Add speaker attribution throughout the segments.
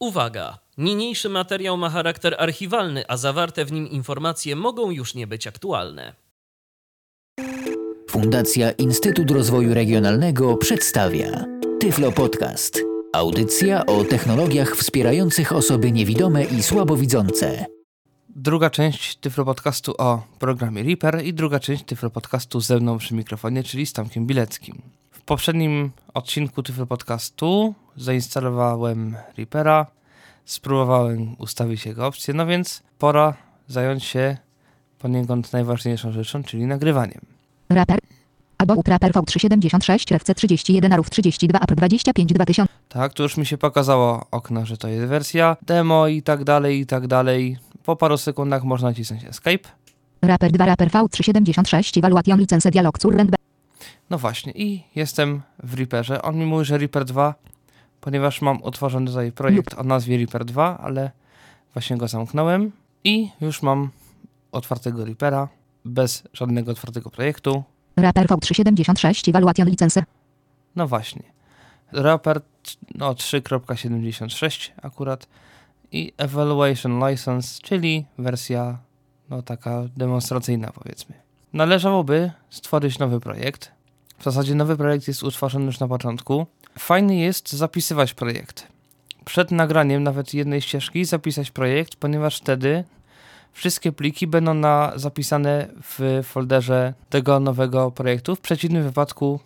Speaker 1: Uwaga! Niniejszy materiał ma charakter archiwalny, a zawarte w nim informacje mogą już nie być aktualne.
Speaker 2: Fundacja Instytut Rozwoju Regionalnego przedstawia Tyflo Podcast. Audycja o technologiach wspierających osoby niewidome i słabowidzące.
Speaker 3: Druga część Tyflo Podcastu o programie Reaper i druga część Tyflo Podcastu ze mną przy mikrofonie, czyli z Tomkiem Bileckim. W poprzednim odcinku Tyflo Podcastu zainstalowałem Reapera, spróbowałem ustawić jego opcje, no więc pora zająć się poniekąd najważniejszą rzeczą, czyli nagrywaniem.
Speaker 4: Raper. Albo Raper V376 RFC 31 ARUF 32 APR 25 2000.
Speaker 3: Tak, tu już mi się pokazało okno, że to jest wersja demo i tak dalej, i tak dalej. Po paru sekundach można nacisnąć Escape.
Speaker 4: Raper 2 Raper V376 Evaluation License Dialog Current.
Speaker 3: No właśnie, i jestem w Reaperze. On mi mówi, że Reaper 2, ponieważ mam utworzony tutaj projekt o nazwie Reaper 2, ale właśnie go zamknąłem i już mam otwartego Reapera bez żadnego otwartego projektu.
Speaker 4: Raper V376 Evaluation License.
Speaker 3: No właśnie. Reaper no, 3.76 akurat i Evaluation License, czyli wersja no taka demonstracyjna powiedzmy. Należałoby stworzyć nowy projekt. W zasadzie nowy projekt jest utworzony już na początku. Fajny jest zapisywać projekt. Przed nagraniem nawet jednej ścieżki zapisać projekt, ponieważ wtedy wszystkie pliki będą na, zapisane w folderze tego nowego projektu. W przeciwnym wypadku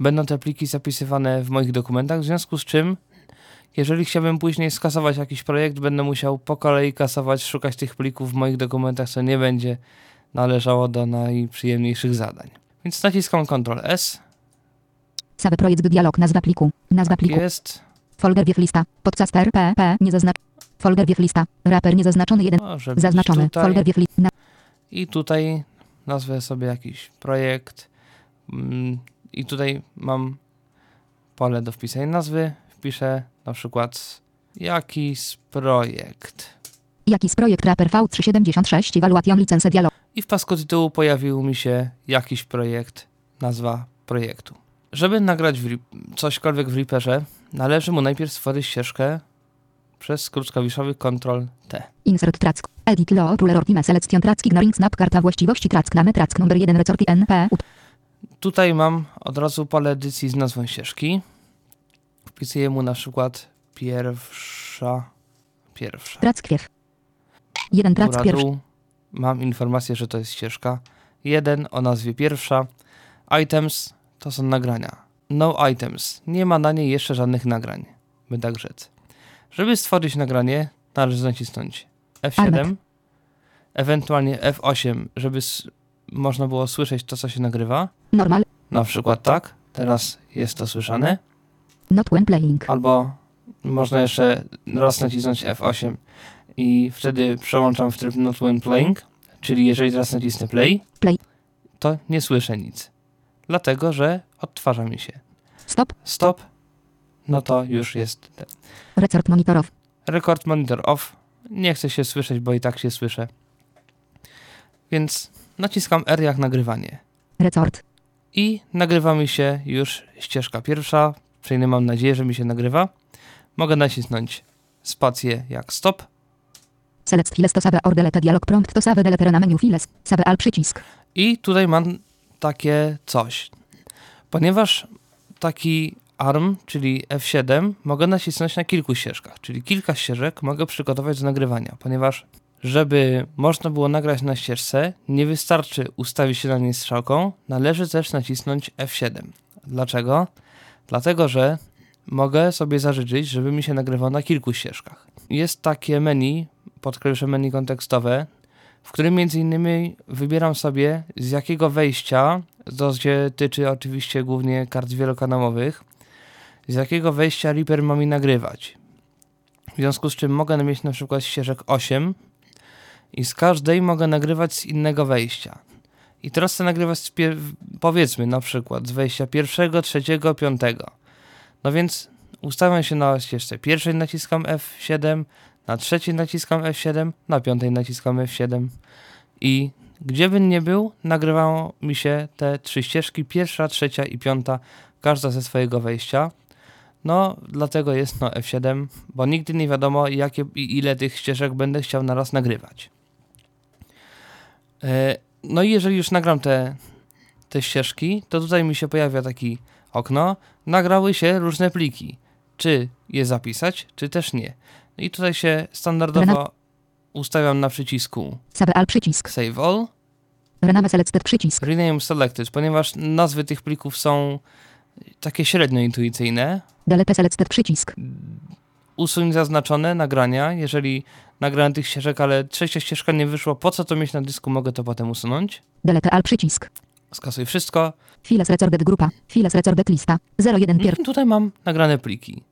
Speaker 3: będą te pliki zapisywane w moich dokumentach, w związku z czym jeżeli chciałbym później skasować jakiś projekt, będę musiał po kolei kasować, szukać tych plików w moich dokumentach, co nie będzie należało do najprzyjemniejszych zadań. Więc naciskam Ctrl S.
Speaker 4: Cały projekt dialog nazwa pliku. Nazwa pliku.
Speaker 3: Jest.
Speaker 4: Folder wiew lista. Podcast RPP nie zaznacz. Folder wiew lista. Raper niezaznaczony 1.
Speaker 3: Może być
Speaker 4: Zaznaczony.
Speaker 3: tutaj.
Speaker 4: Folder wiew lista.
Speaker 3: I tutaj nazwę sobie jakiś projekt. Mm, I tutaj mam pole do wpisania nazwy. Wpiszę na przykład jakiś projekt.
Speaker 4: Jakiś projekt Raper V376 Evaluation License Dialog.
Speaker 3: I w pasku tytułu pojawił mi się jakiś projekt, nazwa projektu. Żeby nagrać w cośkolwiek w Reaperze, należy mu najpierw stworzyć ścieżkę przez skrót klawiszowy Ctrl-T.
Speaker 4: Insert track. Edit law ruler ortime selection track ignoring snap karta właściwości track name track number 1 resort NP. ut-
Speaker 3: Tutaj mam od razu pole edycji z nazwą ścieżki. Wpisuję mu na przykład pierwsza, pierwsza.
Speaker 4: Track wiew. 1 track pierwszy.
Speaker 3: Mam informację, że to jest ścieżka. Jeden o nazwie pierwsza. Items to są nagrania. No items. Nie ma na niej jeszcze żadnych nagrań, by tak rzec. Żeby stworzyć nagranie, należy nacisnąć F7,
Speaker 4: Armek.
Speaker 3: ewentualnie F8, żeby można było słyszeć to, co się nagrywa.
Speaker 4: Normal.
Speaker 3: Na przykład tak. Teraz jest to słyszane.
Speaker 4: Not when playing.
Speaker 3: Albo można jeszcze raz nacisnąć F8 i wtedy przełączam w tryb Not When Playing, czyli jeżeli teraz nacisnę Play,
Speaker 4: Play.
Speaker 3: to nie słyszę nic. Dlatego, że odtwarza mi się.
Speaker 4: Stop.
Speaker 3: Stop, no to już jest ten.
Speaker 4: Resort monitor off.
Speaker 3: Record Monitor Off. Nie chcę się słyszeć, bo i tak się słyszę. Więc naciskam R jak nagrywanie.
Speaker 4: Resort.
Speaker 3: I nagrywa mi się już ścieżka pierwsza. Przynajmniej mam nadzieję, że mi się nagrywa. Mogę nacisnąć spację jak stop.
Speaker 4: Select files to save or delete dialog prompt to save delete na menu files. Save al przycisk.
Speaker 3: I tutaj mam takie coś. Ponieważ taki ARM, czyli F7, mogę nacisnąć na kilku ścieżkach, czyli kilka ścieżek mogę przygotować do nagrywania, ponieważ żeby można było nagrać na ścieżce, nie wystarczy ustawić się na niej strzałką, należy też nacisnąć F7. Dlaczego? Dlatego, że mogę sobie zażyczyć, żeby mi się nagrywało na kilku ścieżkach. Jest takie menu, pod klawiszem menu kontekstowe, w którym między innymi wybieram sobie z jakiego wejścia, to się tyczy oczywiście głównie kart wielokanałowych, z jakiego wejścia Reaper ma mi nagrywać. W związku z czym mogę mieć na przykład ścieżek 8 i z każdej mogę nagrywać z innego wejścia. I teraz chcę nagrywać powiedzmy na przykład z wejścia pierwszego, trzeciego, piątego. No więc ustawiam się na ścieżce pierwszej, naciskam F7, na trzeciej naciskam F7, na piątej naciskam F7 i gdzie bym nie był, nagrywało mi się te trzy ścieżki, pierwsza, trzecia i piąta, każda ze swojego wejścia. No, dlatego jest no F7, bo nigdy nie wiadomo, jakie i ile tych ścieżek będę chciał naraz nagrywać. E, No i jeżeli już nagram te, te ścieżki, to tutaj mi się pojawia taki okno. Nagrały się różne pliki. Czy je zapisać, czy też nie. I tutaj się standardowo ustawiam na przycisku
Speaker 4: Save all przycisk.
Speaker 3: Save All,
Speaker 4: Rename selected przycisk.
Speaker 3: Rename Selected, ponieważ nazwy tych plików są takie średnio intuicyjne.
Speaker 4: Delete selected przycisk.
Speaker 3: Usuń zaznaczone nagrania. Jeżeli nagrałem tych ścieżek, ale trzecia ścieżka nie wyszło, po co to mieć na dysku, mogę to potem usunąć.
Speaker 4: Delete all przycisk.
Speaker 3: Skasuj wszystko.
Speaker 4: Files recorded grupa. Files recorded lista. 01 pier...
Speaker 3: Tutaj mam nagrane pliki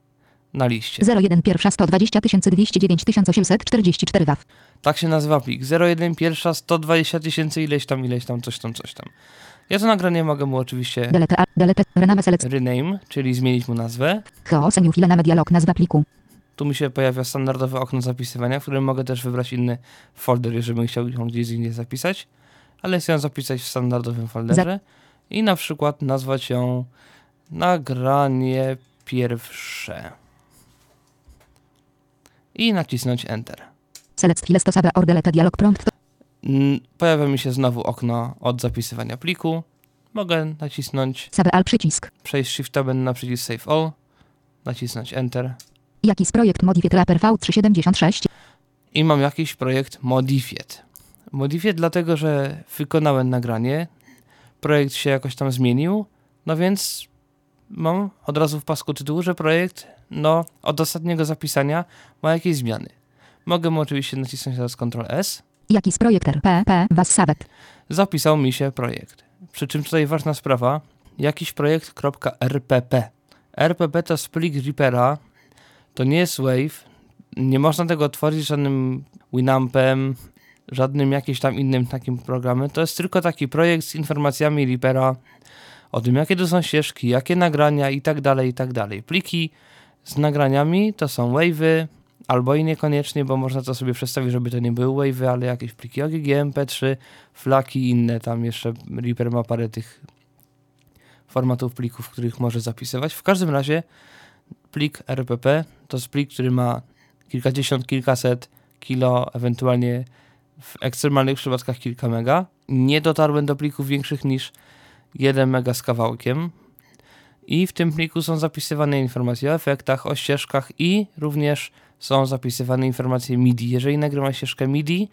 Speaker 3: na liście.
Speaker 4: 01 pierwsza 120 209 1844 WAF.
Speaker 3: Tak się nazywa plik. 01 pierwsza 120 tysięcy ileś tam, ileś tam, coś tam, coś tam. Ja to nagranie mogę mu oczywiście
Speaker 4: Delete. Delete. Rename selected.
Speaker 3: rename, czyli zmienić mu nazwę.
Speaker 4: Chaos new file name dialog nazwa pliku.
Speaker 3: Tu mi się pojawia standardowe okno zapisywania, w którym mogę też wybrać inny folder, jeżeli bym chciał ją gdzieś indziej zapisać. Ale chcę ją zapisać w standardowym folderze i na przykład nazwać ją nagranie pierwsze. I nacisnąć Enter.
Speaker 4: Select files to save or delete dialog prompt.
Speaker 3: Mm, Pojawia mi się znowu okno od zapisywania pliku. Mogę nacisnąć,
Speaker 4: save all przycisk.
Speaker 3: przejść Shiftabem na przycisk Save All, nacisnąć Enter
Speaker 4: Jaki z projekt Modified Rapper V376?
Speaker 3: i mam jakiś projekt Modified. Modified dlatego, że wykonałem nagranie, projekt się jakoś tam zmienił, no więc mam od razu w pasku tytułu, że projekt, no, od ostatniego zapisania ma jakieś zmiany. Mogę mu oczywiście nacisnąć teraz Ctrl S.
Speaker 4: Jaki z projekt RPP was savet?
Speaker 3: Zapisał mi się projekt. Przy czym tutaj ważna sprawa, jakiś projekt.rpp. RPP to plik Reapera, to nie jest Wave, nie można tego otworzyć żadnym Winampem, żadnym jakimś tam innym takim programem. To jest tylko taki projekt z informacjami Reapera o tym, jakie to są ścieżki, jakie nagrania i tak dalej, i tak dalej. Pliki z nagraniami to są wave'y, albo i niekoniecznie, bo można to sobie przedstawić, żeby to nie były wave'y, ale jakieś pliki OGG, MP3, flaki i inne. Tam jeszcze Reaper ma parę tych formatów plików, których może zapisywać. W każdym razie plik RPP to jest plik, który ma kilkadziesiąt, kilkaset kilo, ewentualnie w ekstremalnych przypadkach kilka mega. Nie dotarłem do plików większych niż 1 mega z kawałkiem. I w tym pliku są zapisywane informacje o efektach, o ścieżkach i również są zapisywane informacje MIDI. Jeżeli nagrywam ścieżkę MIDI,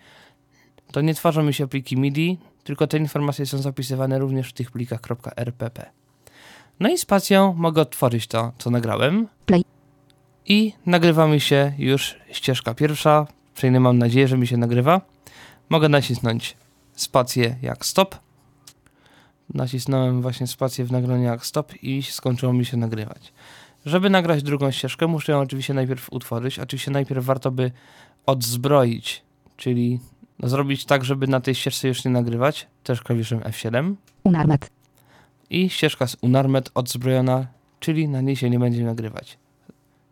Speaker 3: to nie tworzą mi się pliki MIDI, tylko te informacje są zapisywane również w tych plikach .rpp. No i spacją mogę odtworzyć to, co nagrałem.
Speaker 4: Play.
Speaker 3: I nagrywa mi się już ścieżka pierwsza. Przynajmniej mam nadzieję, że mi się nagrywa. Mogę nacisnąć spację jak stop. Nacisnąłem właśnie spację w nagraniu jak stop i skończyło mi się nagrywać. Żeby nagrać drugą ścieżkę, muszę ją oczywiście najpierw utworzyć. Oczywiście najpierw warto by odzbroić, czyli zrobić tak, żeby na tej ścieżce już nie nagrywać, też klawiszem F7.
Speaker 4: Unarmet.
Speaker 3: I ścieżka jest unarmet odzbrojona, czyli na niej się nie będzie nagrywać.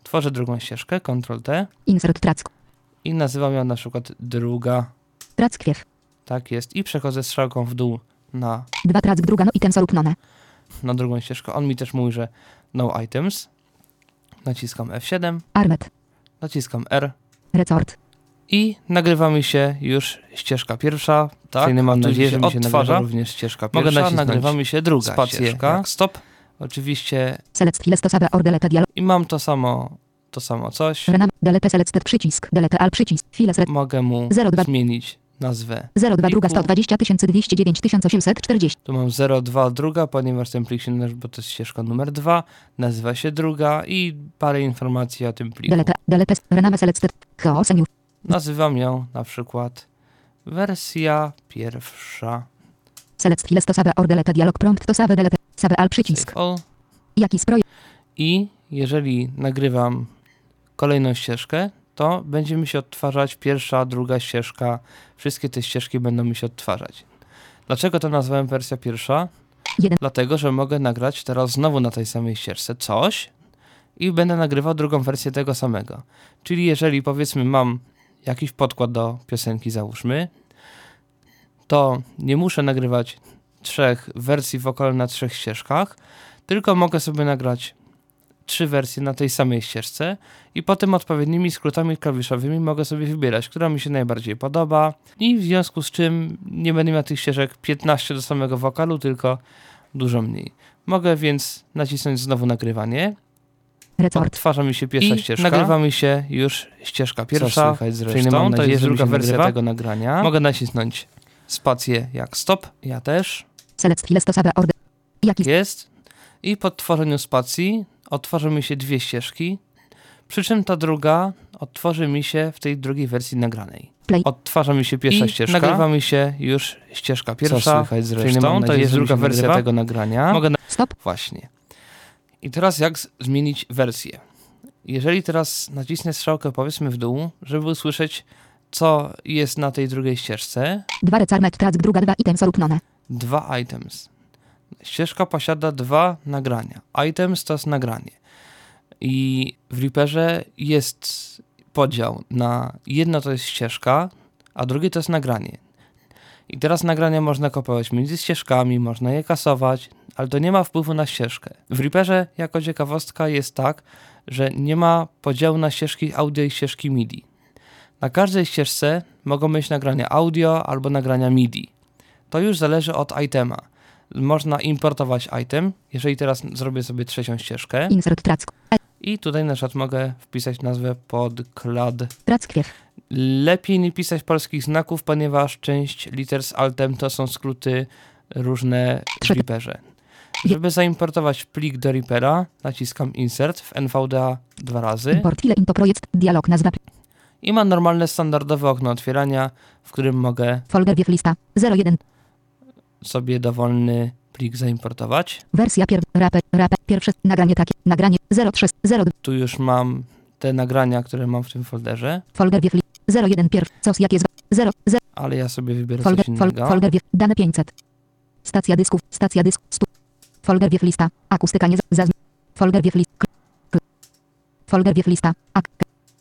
Speaker 3: Tworzę drugą ścieżkę, Ctrl T
Speaker 4: Insert track.
Speaker 3: i nazywam ją na przykład druga.
Speaker 4: Track.
Speaker 3: Tak jest. I przechodzę strzałką w dół na,
Speaker 4: Dwa track druga no i tensor none.
Speaker 3: na drugą ścieżkę. On mi też mówi, że no items. Naciskam F7,
Speaker 4: Armet.
Speaker 3: naciskam R
Speaker 4: Resort.
Speaker 3: i nagrywa mi się już ścieżka pierwsza. Tak, Czyli mam nadzieję, że mi się
Speaker 5: odtwarza.
Speaker 3: nagrywa również ścieżka
Speaker 5: Mogę
Speaker 3: pierwsza.
Speaker 5: nacisnąć
Speaker 3: nagrywa mi się druga
Speaker 5: spację
Speaker 3: ścieżka.
Speaker 5: jak stop.
Speaker 3: Oczywiście
Speaker 4: Select files to or delete dialog.
Speaker 3: i mam to samo, to samo coś.
Speaker 4: Rename. Delete selected przycisk. Delete all przycisk. Files.
Speaker 3: Mogę mu
Speaker 4: 02.
Speaker 3: zmienić nazwę
Speaker 4: 02 druga
Speaker 3: pliku.
Speaker 4: 120 209 1840.
Speaker 3: Tu mam 02 druga, ponieważ ten plik się nazywa, bo to jest ścieżka numer 2, nazywa się druga i parę informacji o tym pliku.
Speaker 4: Delete.
Speaker 3: Nazywam ją na przykład wersja pierwsza.
Speaker 4: Select files to save or delete dialog prompt to save delete. Save all przycisk. Jaki z projekt?
Speaker 3: I jeżeli nagrywam kolejną ścieżkę, to będzie mi się odtwarzać pierwsza, druga ścieżka. Wszystkie te ścieżki będą mi się odtwarzać. Dlaczego to nazwałem wersja pierwsza?
Speaker 4: Jeden.
Speaker 3: Dlatego, że mogę nagrać teraz znowu na tej samej ścieżce coś i będę nagrywał drugą wersję tego samego. Czyli jeżeli powiedzmy mam jakiś podkład do piosenki, załóżmy, to nie muszę nagrywać trzech wersji wokalnych na trzech ścieżkach, tylko mogę sobie nagrać trzy wersje na tej samej ścieżce i potem odpowiednimi skrótami klawiszowymi mogę sobie wybierać, która mi się najbardziej podoba i w związku z czym nie będę miał tych ścieżek 15 do samego wokalu, tylko dużo mniej. Mogę więc nacisnąć znowu nagrywanie.
Speaker 4: Rekord.
Speaker 3: Odtwarza mi się pierwsza
Speaker 1: I
Speaker 3: ścieżka. Nagrywa mi się już ścieżka pierwsza,
Speaker 1: słychać zresztą,
Speaker 3: czyli mam
Speaker 1: to
Speaker 3: nadzieję,
Speaker 1: jest
Speaker 3: że mi
Speaker 1: druga wersja
Speaker 3: nagrywa.
Speaker 1: tego
Speaker 3: nagrania. Mogę nacisnąć spację jak stop, ja też.
Speaker 4: Select
Speaker 3: Jest. I po odtworzeniu spacji otworzą mi się dwie ścieżki, przy czym ta druga otworzy mi się w tej drugiej wersji nagranej.
Speaker 4: Play.
Speaker 3: Odtwarza mi się pierwsza
Speaker 1: I
Speaker 3: ścieżka. Nagrywa mi się już ścieżka pierwsza,
Speaker 1: słychać
Speaker 3: czyli
Speaker 1: zresztą, to
Speaker 3: nadzieję,
Speaker 1: jest
Speaker 3: że mi
Speaker 1: druga wersja
Speaker 3: nagrywa.
Speaker 1: tego
Speaker 3: nagrania. Mogę na...
Speaker 4: Stop.
Speaker 3: Właśnie. I teraz jak zmienić wersję? Jeżeli teraz nacisnę strzałkę powiedzmy w dół, żeby usłyszeć co jest na tej drugiej ścieżce,
Speaker 4: Dwa recarmet track druga dwa items orupnone.
Speaker 3: dwa items. Ścieżka posiada dwa nagrania. Items to jest nagranie. I w Reaperze jest podział na jedno to jest ścieżka, a drugie to jest nagranie. I teraz nagrania można kopiować między ścieżkami, można je kasować, ale to nie ma wpływu na ścieżkę. W Reaperze jako ciekawostka jest tak, że nie ma podziału na ścieżki audio i ścieżki MIDI. Na każdej ścieżce mogą być nagrania audio albo nagrania MIDI. To już zależy od itema. Można importować item, jeżeli teraz zrobię sobie trzecią ścieżkę
Speaker 4: Insert track.
Speaker 3: I tutaj na przykład mogę wpisać nazwę podklad.
Speaker 4: track kwiew.
Speaker 3: Lepiej nie pisać polskich znaków, ponieważ część liter z altem to są skróty różne w Reaperze. Żeby zaimportować plik do Reapera, naciskam insert w NVDA dwa razy
Speaker 4: Import into projekt. Dialog nazwa.
Speaker 3: i mam normalne standardowe okno otwierania, w którym mogę
Speaker 4: Folder wiew lista. 01.
Speaker 3: sobie dowolny plik zaimportować.
Speaker 4: Wersja pier. Raper. Raper. Pierwsze. Nagranie takie. Nagranie. 03. 02.
Speaker 3: Tu już mam te nagrania, które mam w tym folderze,
Speaker 4: Folder wiew lista. 01. Pierw. Cos jak jest. 0. 0.
Speaker 3: ale ja sobie wybiorę
Speaker 4: Folder.
Speaker 3: coś innego.
Speaker 4: folder wiew. Dane 500. Stacja dysków. Stacja dysk. Stu. Folder wiew lista. Akustyka nie. Zazn. Folder wiew list. Folder wiew lista. Ak.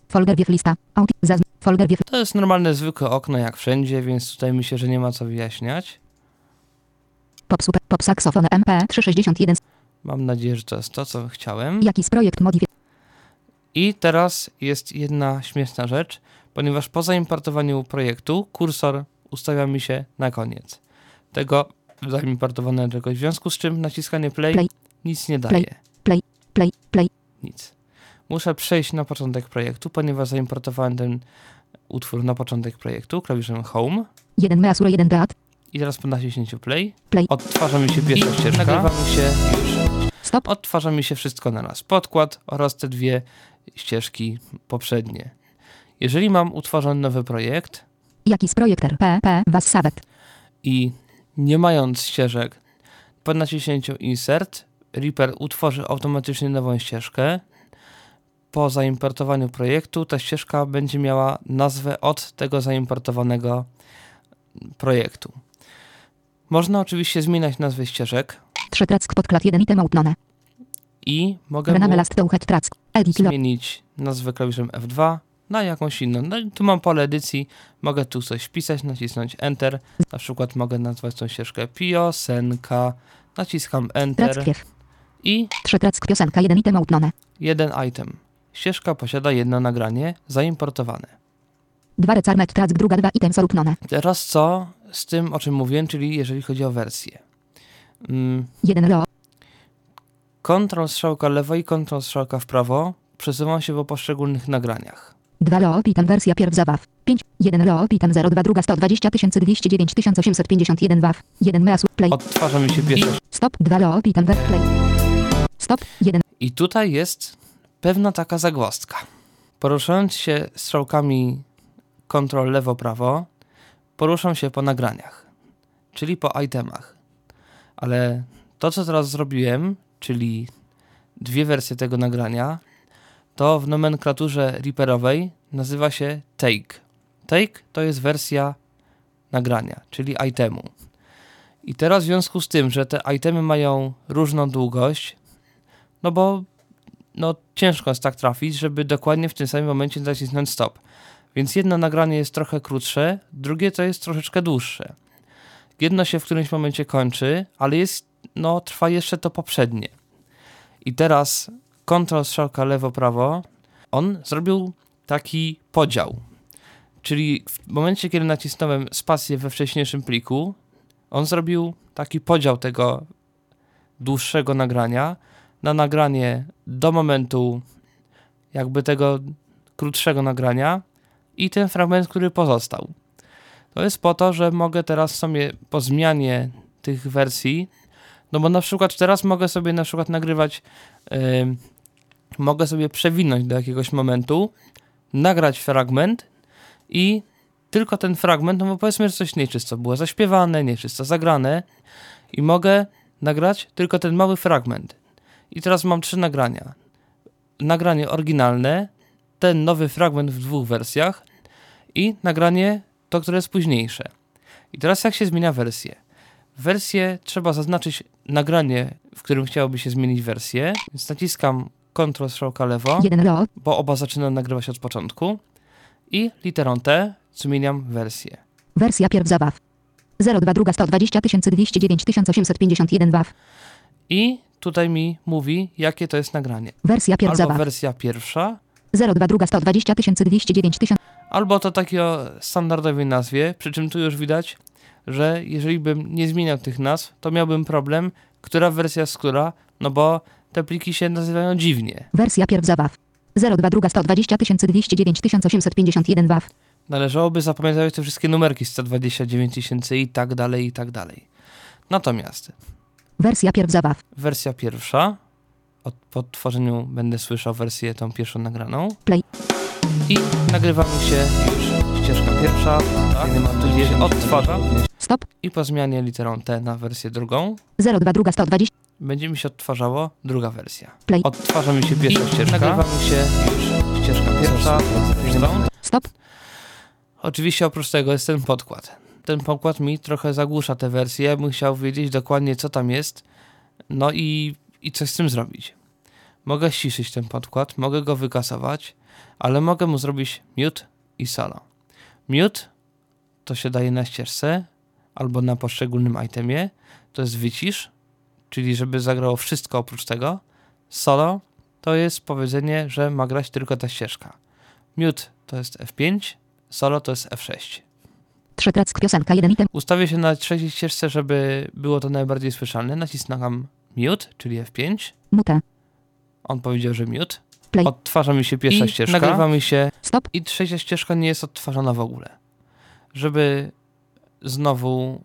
Speaker 4: Folder wiew lista. Aut. Zazn. Folder wiew.
Speaker 3: To jest normalne, zwykłe okno jak wszędzie, więc tutaj myślę, że nie ma co wyjaśniać.
Speaker 4: Pop super. Pop saksofon MP 361.
Speaker 3: Mam nadzieję, że to jest to, co chciałem.
Speaker 4: Jakiś projekt modifie.
Speaker 3: I teraz jest jedna śmieszna rzecz, ponieważ po zaimportowaniu projektu kursor ustawia mi się na koniec tego zaimportowanego. W związku z czym naciskanie play,
Speaker 4: Play.
Speaker 3: nic nie daje.
Speaker 4: Play. Play.
Speaker 3: Nic. Muszę przejść na początek projektu, ponieważ zaimportowałem ten utwór na początek projektu klawiszem home.
Speaker 4: 1 measure 1 beat.
Speaker 3: I teraz po naciśnięciu play,
Speaker 4: Play.
Speaker 3: odtwarza mi się pierwsza
Speaker 1: I
Speaker 3: ścieżka. Nagrywa mi się już
Speaker 4: Stop.
Speaker 3: odtwarza mi się wszystko na raz. Podkład oraz te dwie ścieżki poprzednie. Jeżeli mam utworzony nowy projekt
Speaker 4: Jakiś projekter. PP. Was savet.
Speaker 3: i nie mając ścieżek, po naciśnięciu insert, Reaper utworzy automatycznie nową ścieżkę. Po zaimportowaniu projektu ta ścieżka będzie miała nazwę od tego zaimportowanego projektu. Można oczywiście zmieniać nazwy ścieżek
Speaker 4: 3 track podkład 1 item outnone.
Speaker 3: i mogę zmienić nazwę klawiszem F2 na jakąś inną. No i tu mam pole edycji, mogę tu coś wpisać, nacisnąć Enter. Na przykład mogę nazwać tą ścieżkę piosenka, naciskam Enter i
Speaker 4: 3 track piosenka 1 item outnone.
Speaker 3: jeden item. Ścieżka posiada jedno nagranie zaimportowane.
Speaker 4: 2 recarmet track druga 2 items orupnone.
Speaker 3: Teraz co z tym, o czym mówiłem, czyli jeżeli chodzi o wersję. Mm,
Speaker 4: 1 lo.
Speaker 3: Ctrl strzałka lewo i Ctrl strzałka w prawo przesuwam się po poszczególnych nagraniach.
Speaker 4: 2 lo item wersja pierw zabaw. 5. 1 lo item 02 druga 120 209 851 waw. 1 measure play.
Speaker 3: Odtwarza mi się pierwsza
Speaker 4: Stop. 2 lo we play. Stop. 1
Speaker 3: I tutaj jest pewna taka zagwozdka. Poruszając się strzałkami Ctrl lewo-prawo, poruszam się po nagraniach, czyli po itemach. Ale to, co teraz zrobiłem, czyli dwie wersje tego nagrania, to w nomenklaturze Reaperowej nazywa się take. Take to jest wersja nagrania, czyli itemu. I teraz w związku z tym, że te itemy mają różną długość, no bo no, ciężko jest tak trafić, żeby dokładnie w tym samym momencie nacisnąć stop. Więc jedno nagranie jest trochę krótsze, drugie to jest troszeczkę dłuższe. Jedno się w którymś momencie kończy, ale jest, no, trwa jeszcze to poprzednie. I teraz Ctrl strzałka lewo, prawo, on zrobił taki podział. Czyli w momencie, kiedy nacisnąłem spację we wcześniejszym pliku, on zrobił taki podział tego dłuższego nagrania na nagranie do momentu jakby tego krótszego nagrania i ten fragment, który pozostał. To jest po to, że mogę teraz sobie po zmianie tych wersji, no bo na przykład teraz mogę sobie na przykład nagrywać, yy, mogę sobie przewinąć do jakiegoś momentu, nagrać fragment i tylko ten fragment, no bo powiedzmy, że coś nieczysto było zaśpiewane, nieczysto zagrane i mogę nagrać tylko ten mały fragment. I teraz mam trzy nagrania. Nagranie oryginalne, ten nowy fragment w dwóch wersjach i nagranie to, które jest późniejsze. I teraz jak się zmienia wersję? Wersję trzeba zaznaczyć nagranie, w którym chciałoby się zmienić wersję, więc naciskam Ctrl strzałka lewo,
Speaker 4: 1 RO.
Speaker 3: bo oba zaczynają nagrywać od początku i literą T zmieniam wersję.
Speaker 4: Wersja pierwsza WAV. 02 druga 120 209 1851 WAV.
Speaker 3: I tutaj mi mówi, jakie to jest nagranie.
Speaker 4: Wersja pierwsza
Speaker 3: Albo wersja pierwsza,
Speaker 4: 02 druga 120 209
Speaker 3: albo to takiej o standardowej nazwie, przy czym tu już widać, że jeżeli bym nie zmieniał tych nazw, to miałbym problem, która wersja jest która, no bo te pliki się nazywają dziwnie.
Speaker 4: Wersja pierwsza WAV. 02 druga 120 209 1851 WAV.
Speaker 3: Należałoby zapamiętać te wszystkie numerki 129 tysięcy i tak dalej, i tak dalej. Natomiast
Speaker 4: Wersja pierwsza WAV.
Speaker 3: wersja pierwsza, od, po odtworzeniu będę słyszał wersję tą pierwszą nagraną.
Speaker 4: Play.
Speaker 3: I nagrywamy się już ścieżka pierwsza, tak, mam tu gdzieś odtwarza
Speaker 4: Stop.
Speaker 3: i po zmianie literą T na wersję drugą
Speaker 4: 02 druga 120
Speaker 3: będzie mi się odtwarzało druga wersja.
Speaker 4: Play.
Speaker 3: Odtwarza mi się pierwsza ścieżka. Nagrywamy się już ścieżka pierwsza.
Speaker 4: Stop.
Speaker 3: Oczywiście oprócz tego jest ten podkład. Ten podkład mi trochę zagłusza te wersje. Ja bym chciał wiedzieć dokładnie co tam jest. No i, i coś z tym zrobić. Mogę ściszyć ten podkład, mogę go wykasować, ale mogę mu zrobić mute i solo. Mute to się daje na ścieżce albo na poszczególnym itemie. To jest wycisz, czyli żeby zagrało wszystko oprócz tego. Solo to jest powiedzenie, że ma grać tylko ta ścieżka. Mute to jest F5, solo to jest F6.
Speaker 4: 3 track piosenka 1 item.
Speaker 3: Ustawię się na trzeciej ścieżce, żeby było to najbardziej słyszalne. Nacisnąłem mute, czyli F5.
Speaker 4: Mute.
Speaker 3: On powiedział, że mute.
Speaker 4: Play.
Speaker 3: Odtwarza mi się pierwsza
Speaker 4: I
Speaker 3: ścieżka. Nagrywa mi się
Speaker 4: Stop.
Speaker 3: i trzecia ścieżka nie jest odtwarzana w ogóle. Żeby znowu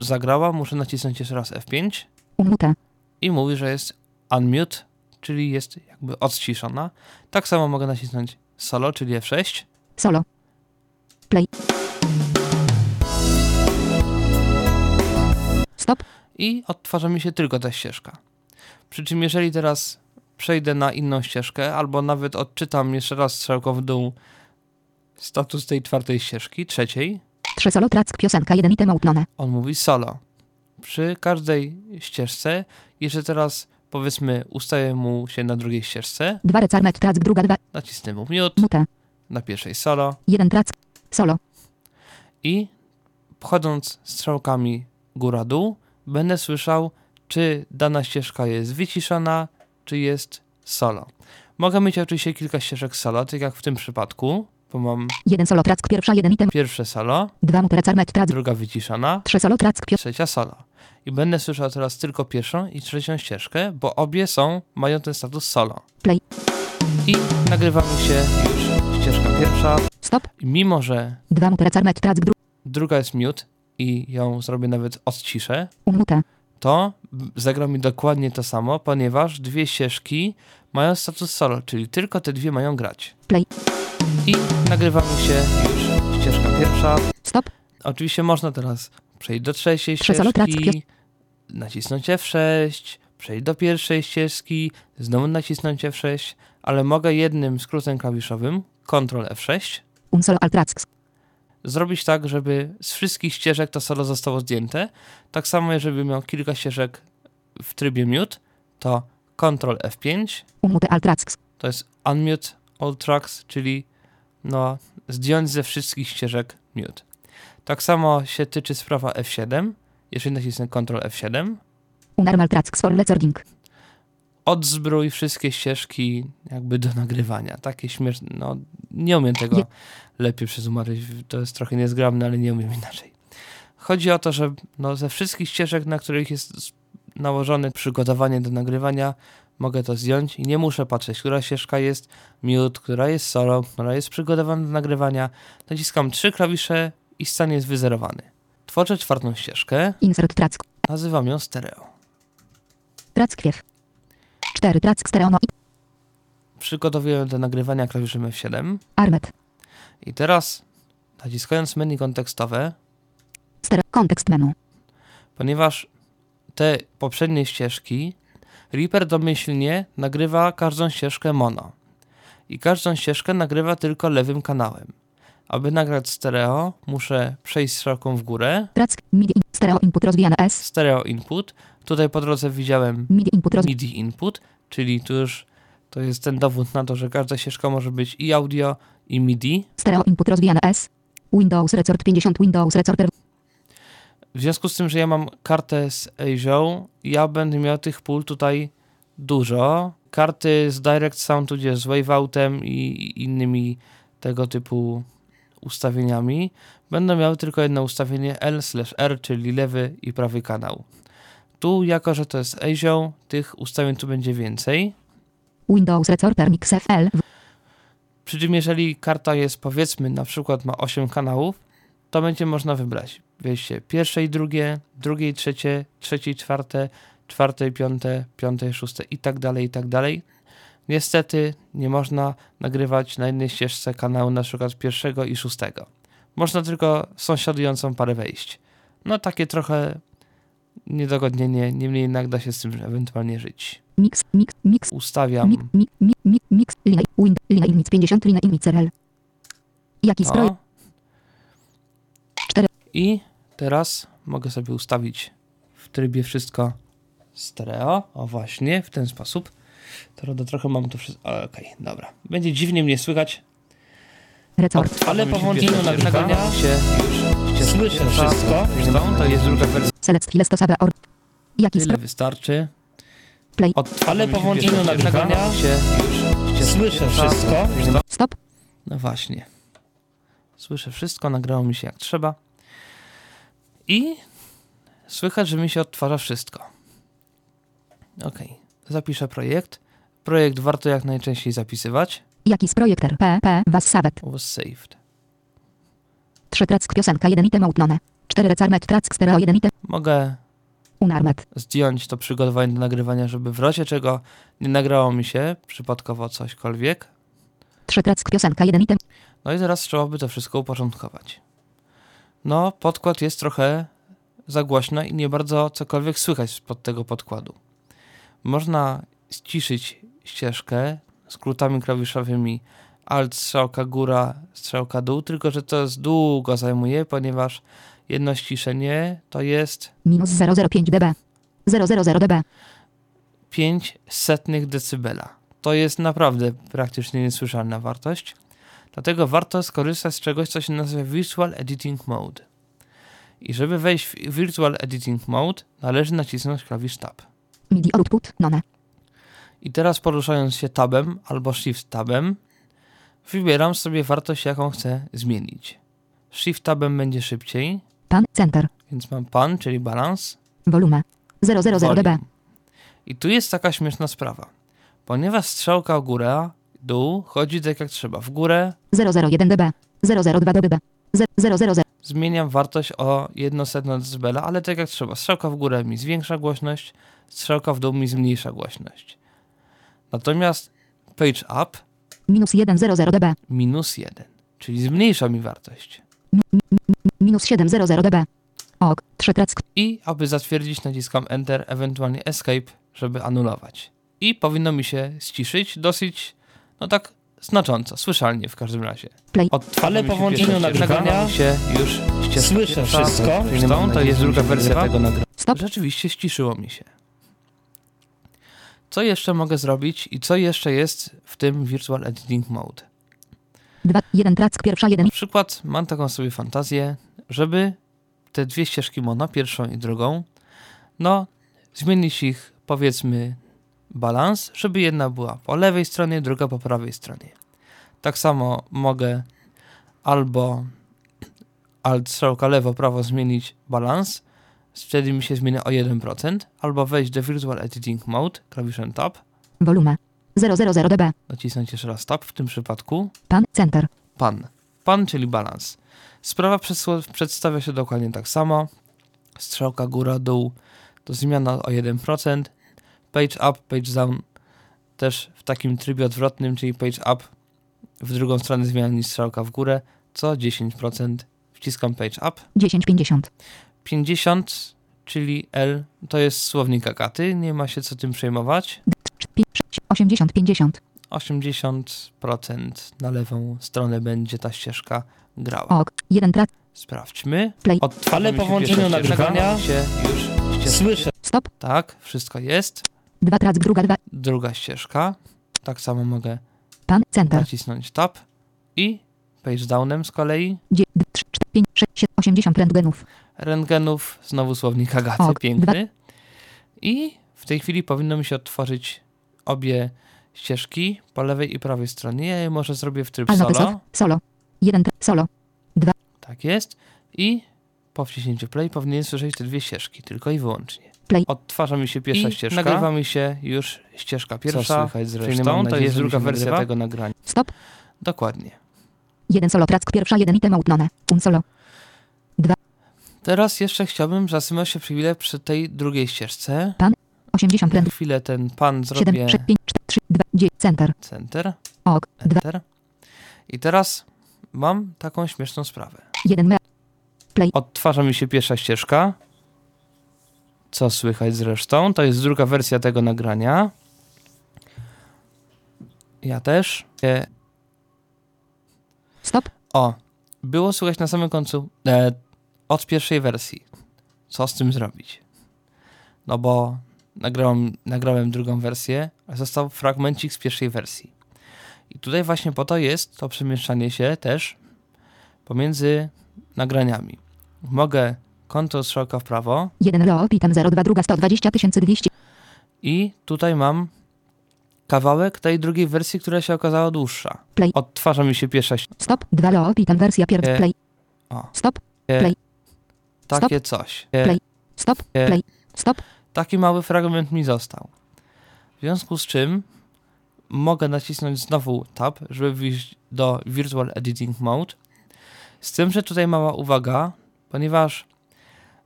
Speaker 3: zagrała, muszę nacisnąć jeszcze raz F5
Speaker 4: Unmute.
Speaker 3: i mówi, że jest unmute, czyli jest jakby odciszona. Tak samo mogę nacisnąć solo, czyli F6
Speaker 4: Solo. Play. Stop.
Speaker 3: i odtwarza mi się tylko ta ścieżka. Przy czym jeżeli teraz przejdę na inną ścieżkę, albo nawet odczytam jeszcze raz strzałką w dół status tej czwartej ścieżki, trzeciej,
Speaker 4: 3 solo track piosenka 1 item outnone.
Speaker 3: on mówi solo. Przy każdej ścieżce, jeszcze teraz powiedzmy ustawię mu się na drugiej ścieżce,
Speaker 4: 2 recarnet track druga 2.
Speaker 3: nacisnę mu mute,
Speaker 4: Mute.
Speaker 3: na pierwszej solo
Speaker 4: 1 track. Solo.
Speaker 3: i wchodząc strzałkami góra-dół, będę słyszał, czy dana ścieżka jest wyciszona, czy jest solo. Mogę mieć oczywiście kilka ścieżek solo, tak jak w tym przypadku, bo mam
Speaker 4: 1 solo track pierwsza 1 item.
Speaker 3: pierwsze solo,
Speaker 4: 2 mute recarnet track.
Speaker 3: druga wyciszona,
Speaker 4: 3 solo track pio...
Speaker 3: trzecia solo. I będę słyszał teraz tylko pierwszą i trzecią ścieżkę, bo obie są, mają ten status solo.
Speaker 4: Play.
Speaker 3: I nagrywamy się już ścieżka pierwsza.
Speaker 4: Stop.
Speaker 3: I mimo, że
Speaker 4: 2 mute recarnet track dru...
Speaker 3: druga jest mute i ją zrobię nawet odciszę,
Speaker 4: Unmute.
Speaker 3: To zagra mi dokładnie to samo, ponieważ dwie ścieżki mają status solo, czyli tylko te dwie mają grać.
Speaker 4: Play.
Speaker 3: I nagrywamy się już ścieżka pierwsza.
Speaker 4: Stop.
Speaker 3: Oczywiście można teraz przejść do trzeciej ścieżki, nacisnąć F6, przejść do pierwszej ścieżki, znowu nacisnąć F6, ale mogę jednym skrótem klawiszowym, Ctrl F6,
Speaker 4: Un solo alt.
Speaker 3: Zrobić tak, żeby z wszystkich ścieżek to solo zostało zdjęte. Tak samo, jeżeli miał kilka ścieżek w trybie mute, to Ctrl F5,
Speaker 4: Unmute alt tracks.
Speaker 3: to jest unmute all tracks, czyli no, zdjąć ze wszystkich ścieżek mute. Tak samo się tyczy sprawa F7. Jeżeli nacisnę Ctrl F7,
Speaker 4: Unarmal tracks for recording.
Speaker 3: Odzbrój wszystkie ścieżki jakby do nagrywania. Takie śmieszne, no nie umiem tego lepiej przetłumaczyć, to jest trochę niezgrabne, ale nie umiem inaczej. Chodzi o to, że no, ze wszystkich ścieżek, na których jest nałożone przygotowanie do nagrywania, mogę to zdjąć i nie muszę patrzeć, która ścieżka jest mute, która jest solo, która jest przygotowana do nagrywania. Naciskam trzy klawisze i stan jest wyzerowany. Tworzę czwartą ścieżkę,
Speaker 4: Insert track.
Speaker 3: nazywam ją stereo.
Speaker 4: Track kwiew. 4 track stereo no i
Speaker 3: Przygotowuję do nagrywania klawiszem F7
Speaker 4: armet.
Speaker 3: i teraz naciskając menu kontekstowe,
Speaker 4: Stereo. Kontekst menu.
Speaker 3: ponieważ te poprzednie ścieżki Reaper domyślnie nagrywa każdą ścieżkę mono i każdą ścieżkę nagrywa tylko lewym kanałem. Aby nagrać stereo, muszę przejść strzałką w górę,
Speaker 4: Track. MIDI. Stereo input rozwijane S.
Speaker 3: stereo input. Tutaj po drodze widziałem
Speaker 4: MIDI input.
Speaker 3: MIDI input, czyli tu już to jest ten dowód na to, że każda ścieżka może być i audio, i MIDI.
Speaker 4: Stereo input rozwijane S. Windows Resort 50 Windows Resorter.
Speaker 3: W związku z tym, że ja mam kartę z Azure, ja będę miał tych pól tutaj dużo. Karty z Direct Sound, tudzież z Waveoutem i innymi tego typu ustawieniami będą miały tylko jedno ustawienie L/R, czyli lewy i prawy kanał. Tu, jako że to jest Azure, tych ustawień tu będzie więcej.
Speaker 4: Windows Resorter Mix FL.
Speaker 3: Przy czym jeżeli karta jest powiedzmy na przykład ma 8 kanałów, to będzie można wybrać wejście pierwsze i drugie, drugie i trzecie, trzecie i czwarte, czwarte i piąte, piąte i szóste i tak dalej, i tak dalej. Niestety nie można nagrywać na jednej ścieżce kanału na przykład pierwszego i szóstego. Można tylko sąsiadującą parę wejść. No takie trochę niedogodnienie, niemniej jednak da się z tym ewentualnie żyć.
Speaker 4: Mix. Mix. Mix.
Speaker 3: Ustawiam
Speaker 4: Mix. Mix. Mix. Mix. Mix. Linea. Wind. Linea Inmic 50. Linea Inmic RL. Jaki stroj?
Speaker 3: to.
Speaker 4: Cztery.
Speaker 3: I teraz mogę sobie ustawić w trybie wszystko stereo. O właśnie, w ten sposób. To to trochę mam to wszystko. Okej, dobra. Będzie dziwnie mnie słychać,
Speaker 4: Resort.
Speaker 3: ale po włączeniu nagrania się już
Speaker 5: Słyszę wszystko.
Speaker 3: Zresztą to jest druga wersja.
Speaker 4: Select or. Jaki
Speaker 3: Tyle wystarczy.
Speaker 4: Play.
Speaker 3: Od,
Speaker 5: Ale po włączeniu
Speaker 3: nagrania się już
Speaker 5: Słyszę wszystko.
Speaker 4: Stop.
Speaker 3: No właśnie. Słyszę wszystko, nagrało mi się jak trzeba. I słychać, że mi się odtwarza wszystko. Ok. Zapiszę projekt. Projekt warto jak najczęściej zapisywać.
Speaker 4: Jaki z projekter? P. P. Was Savet.
Speaker 3: Was saved.
Speaker 4: 3 track piosenka 1 item outnone. 4 recarmet track stereo 1 item.
Speaker 3: Mogę
Speaker 4: Unarmet.
Speaker 3: zdjąć to przygotowanie do nagrywania, żeby w razie czego nie nagrało mi się przypadkowo cośkolwiek.
Speaker 4: 3 track piosenka 1 item.
Speaker 3: No i teraz trzeba by to wszystko uporządkować. No, podkład jest trochę za głośno i nie bardzo cokolwiek słychać spod tego podkładu. Można ściszyć ścieżkę skrótami klawiszowymi Alt, strzałka góra, strzałka dół, tylko że to jest długo zajmuje, ponieważ jedno ściszenie to jest
Speaker 4: Minus 005 dB. 000 dB.
Speaker 3: 5 setnych decybela. To jest naprawdę praktycznie niesłyszalna wartość. Dlatego warto skorzystać z czegoś, co się nazywa Virtual Editing Mode. I żeby wejść w Virtual Editing Mode, należy nacisnąć klawisz Tab.
Speaker 4: MIDI output. None.
Speaker 3: I teraz poruszając się tabem albo Shift tabem, wybieram sobie wartość, jaką chcę zmienić. Shift tabem będzie szybciej,
Speaker 4: Pan. Center.
Speaker 3: więc mam pan, czyli balans,
Speaker 4: Volume. 000
Speaker 3: volume.
Speaker 4: dB.
Speaker 3: I tu jest taka śmieszna sprawa. Ponieważ strzałka w górę, dół, chodzi tak jak trzeba. W górę
Speaker 4: 001 dB. 002 dB. 000.
Speaker 3: zmieniam wartość o 1 decybela, ale tak jak trzeba. Strzałka w górę mi zwiększa głośność, strzałka w dół mi zmniejsza głośność. Natomiast page up
Speaker 4: Minus 100 dB.
Speaker 3: minus 1, czyli zmniejsza mi wartość.
Speaker 4: Minus 700 dB. Ok. 3 track.
Speaker 3: I aby zatwierdzić naciskam Enter, ewentualnie Escape, żeby anulować. I powinno mi się ściszyć dosyć, no tak znacząco, słyszalnie w każdym razie.
Speaker 4: Play.
Speaker 5: Ale po
Speaker 3: się
Speaker 5: włączeniu nagrania
Speaker 3: się już ścieżka
Speaker 5: Słyszę wszystko.
Speaker 3: Zresztą to jest druga wersja tego nagrania.
Speaker 4: Stop.
Speaker 3: Rzeczywiście ściszyło mi się. Co jeszcze mogę zrobić i co jeszcze jest w tym Virtual Editing Mode?
Speaker 4: 2. 1 track pierwsza 1.
Speaker 3: Na przykład mam taką sobie fantazję, żeby te dwie ścieżki mono, pierwszą i drugą, no zmienić ich powiedzmy balans, żeby jedna była po lewej stronie, druga po prawej stronie. Tak samo mogę albo alt strzałka lewo, prawo zmienić balans, wtedy mi się zmieni o 1%, albo wejść do Virtual Editing Mode klawiszem Tab,
Speaker 4: Volume. 000 dB.
Speaker 3: nacisnąć jeszcze raz Tab, w tym przypadku
Speaker 4: Pan. Center.
Speaker 3: pan. Pan, czyli balans. Sprawa przedstawia się dokładnie tak samo. Strzałka góra-dół to zmiana o 1%. Page up, page down też w takim trybie odwrotnym, czyli page up w drugą stronę zmiana niż strzałka w górę, co 10%. Wciskam page up.
Speaker 4: 1050.
Speaker 3: 50, czyli L, to jest słownik Agaty, nie ma się co tym przejmować.
Speaker 4: 80 50.
Speaker 3: 80% na lewą stronę będzie ta ścieżka grała.
Speaker 4: Ok. 1 track.
Speaker 3: Sprawdźmy.
Speaker 4: Play.
Speaker 3: Odtwarzamy
Speaker 5: Ale po
Speaker 3: się
Speaker 5: włączeniu nagrywania
Speaker 3: się już ścieżka.
Speaker 5: Słyszę.
Speaker 4: Stop.
Speaker 3: Tak, wszystko jest.
Speaker 4: 2 track. Druga 2.
Speaker 3: Druga ścieżka. Tak samo mogę
Speaker 4: Pan. Center.
Speaker 3: nacisnąć tab i page downem z kolei.
Speaker 4: 3, 4, 5, 6, 7, 80 rentgenów.
Speaker 3: Rentgenów, znowu słownik Agaty,
Speaker 4: Ok,
Speaker 3: piękny. I w tej chwili powinno mi się otworzyć obie ścieżki po lewej i prawej stronie. Ja je może zrobię w tryb solo.
Speaker 4: Solo. Solo. 1 track. Solo.
Speaker 3: Tak jest. I po wciśnięciu play powinien słyszeć te dwie ścieżki, tylko i wyłącznie.
Speaker 4: Play.
Speaker 3: Odtwarza mi się pierwsza
Speaker 5: I
Speaker 3: ścieżka.
Speaker 5: nagrywa
Speaker 3: mi się już ścieżka pierwsza.
Speaker 5: słychać
Speaker 3: czyli
Speaker 5: zresztą?
Speaker 3: mam
Speaker 5: To
Speaker 3: nadzieję,
Speaker 5: jest druga wersja
Speaker 3: nagrywa.
Speaker 5: tego
Speaker 3: nagrania.
Speaker 4: Stop.
Speaker 3: Dokładnie.
Speaker 4: 1 solo track. Pierwsza 1 item outnone. Un solo.
Speaker 3: Teraz jeszcze chciałbym zatrzymać się chwilę przy tej drugiej ścieżce.
Speaker 4: 80 rent.
Speaker 3: Chwilę ten pan
Speaker 4: 7,
Speaker 3: zrobię
Speaker 4: 6, 5, 4, 3, 2, 9. Center.
Speaker 3: center,
Speaker 4: Ok. 2.
Speaker 3: enter. I teraz mam taką śmieszną sprawę.
Speaker 4: 1 me.
Speaker 3: Odtwarza mi się pierwsza ścieżka. Co słychać zresztą? To jest druga wersja tego nagrania. Ja też. E,
Speaker 4: Stop.
Speaker 3: O, było słychać na samym końcu e, od pierwszej wersji. Co z tym zrobić? No bo nagrałem, nagrałem drugą wersję, a został fragmencik z pierwszej wersji. I tutaj właśnie po to jest to przemieszczanie się też pomiędzy nagraniami. Mogę Ctrl strzałka w prawo
Speaker 4: 1 loop item 02 druga 120 200.
Speaker 3: i tutaj mam kawałek tej drugiej wersji, która się okazała dłuższa.
Speaker 4: Play.
Speaker 3: Odtwarza mi się pierwsza
Speaker 4: Stop. 2 loop item wersja pierwsza.
Speaker 3: E,
Speaker 4: Play.
Speaker 3: O.
Speaker 4: Stop.
Speaker 3: e,
Speaker 4: Play.
Speaker 3: Takie coś. E,
Speaker 4: Play. Stop. Play. Stop.
Speaker 3: Taki mały fragment mi został. W związku z czym mogę nacisnąć znowu Tab, żeby wyjść do Virtual Editing Mode. Z tym, że tutaj mała uwaga, ponieważ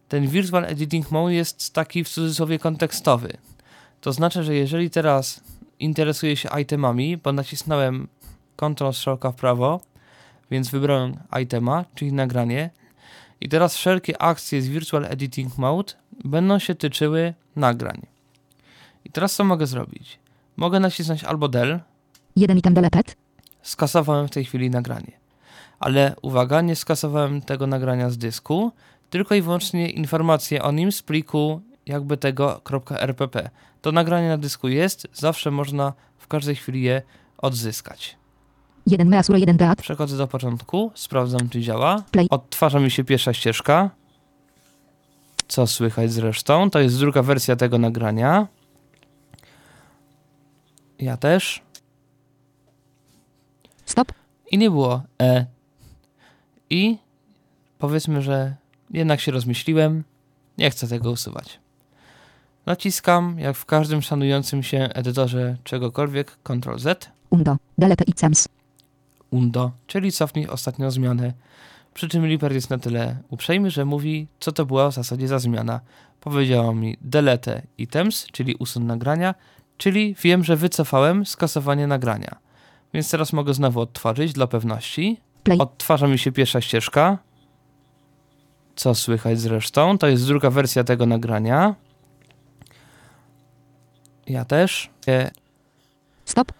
Speaker 3: ten Virtual Editing Mode jest taki w cudzysłowie kontekstowy. To znaczy, że jeżeli teraz interesuję się itemami, bo nacisnąłem Ctrl strzałka w prawo, więc wybrałem itema, czyli nagranie, i teraz wszelkie akcje z Virtual Editing Mode będą się tyczyły nagrań. I teraz co mogę zrobić? Mogę nacisnąć albo del,
Speaker 4: 1 item delete.
Speaker 3: skasowałem w tej chwili nagranie. Ale uwaga, nie skasowałem tego nagrania z dysku, tylko i wyłącznie informacje o nim z pliku jakby tego .rpp. To nagranie na dysku jest, zawsze można w każdej chwili je odzyskać.
Speaker 4: 1 measure 1 teatr.
Speaker 3: Przechodzę do początku, sprawdzam czy działa.
Speaker 4: Play.
Speaker 3: Odtwarza mi się pierwsza ścieżka. Co słychać zresztą? To jest druga wersja tego nagrania. Ja też.
Speaker 4: Stop.
Speaker 3: I nie było E. I powiedzmy, że jednak się rozmyśliłem. Nie chcę tego usuwać. Naciskam, jak w każdym szanującym się edytorze czegokolwiek, Ctrl Z.
Speaker 4: Undo. Delete items.
Speaker 3: Undo, czyli cofnij ostatnią zmianę. Przy czym Liper jest na tyle uprzejmy, że mówi, co to była w zasadzie za zmiana. Powiedziała mi delete items, czyli usun nagrania, czyli wiem, że wycofałem skasowanie nagrania. Więc teraz mogę znowu odtworzyć dla pewności.
Speaker 4: Play.
Speaker 3: Odtwarza mi się pierwsza ścieżka. Co słychać zresztą? To jest druga wersja tego nagrania. Ja też. E,
Speaker 4: Stop.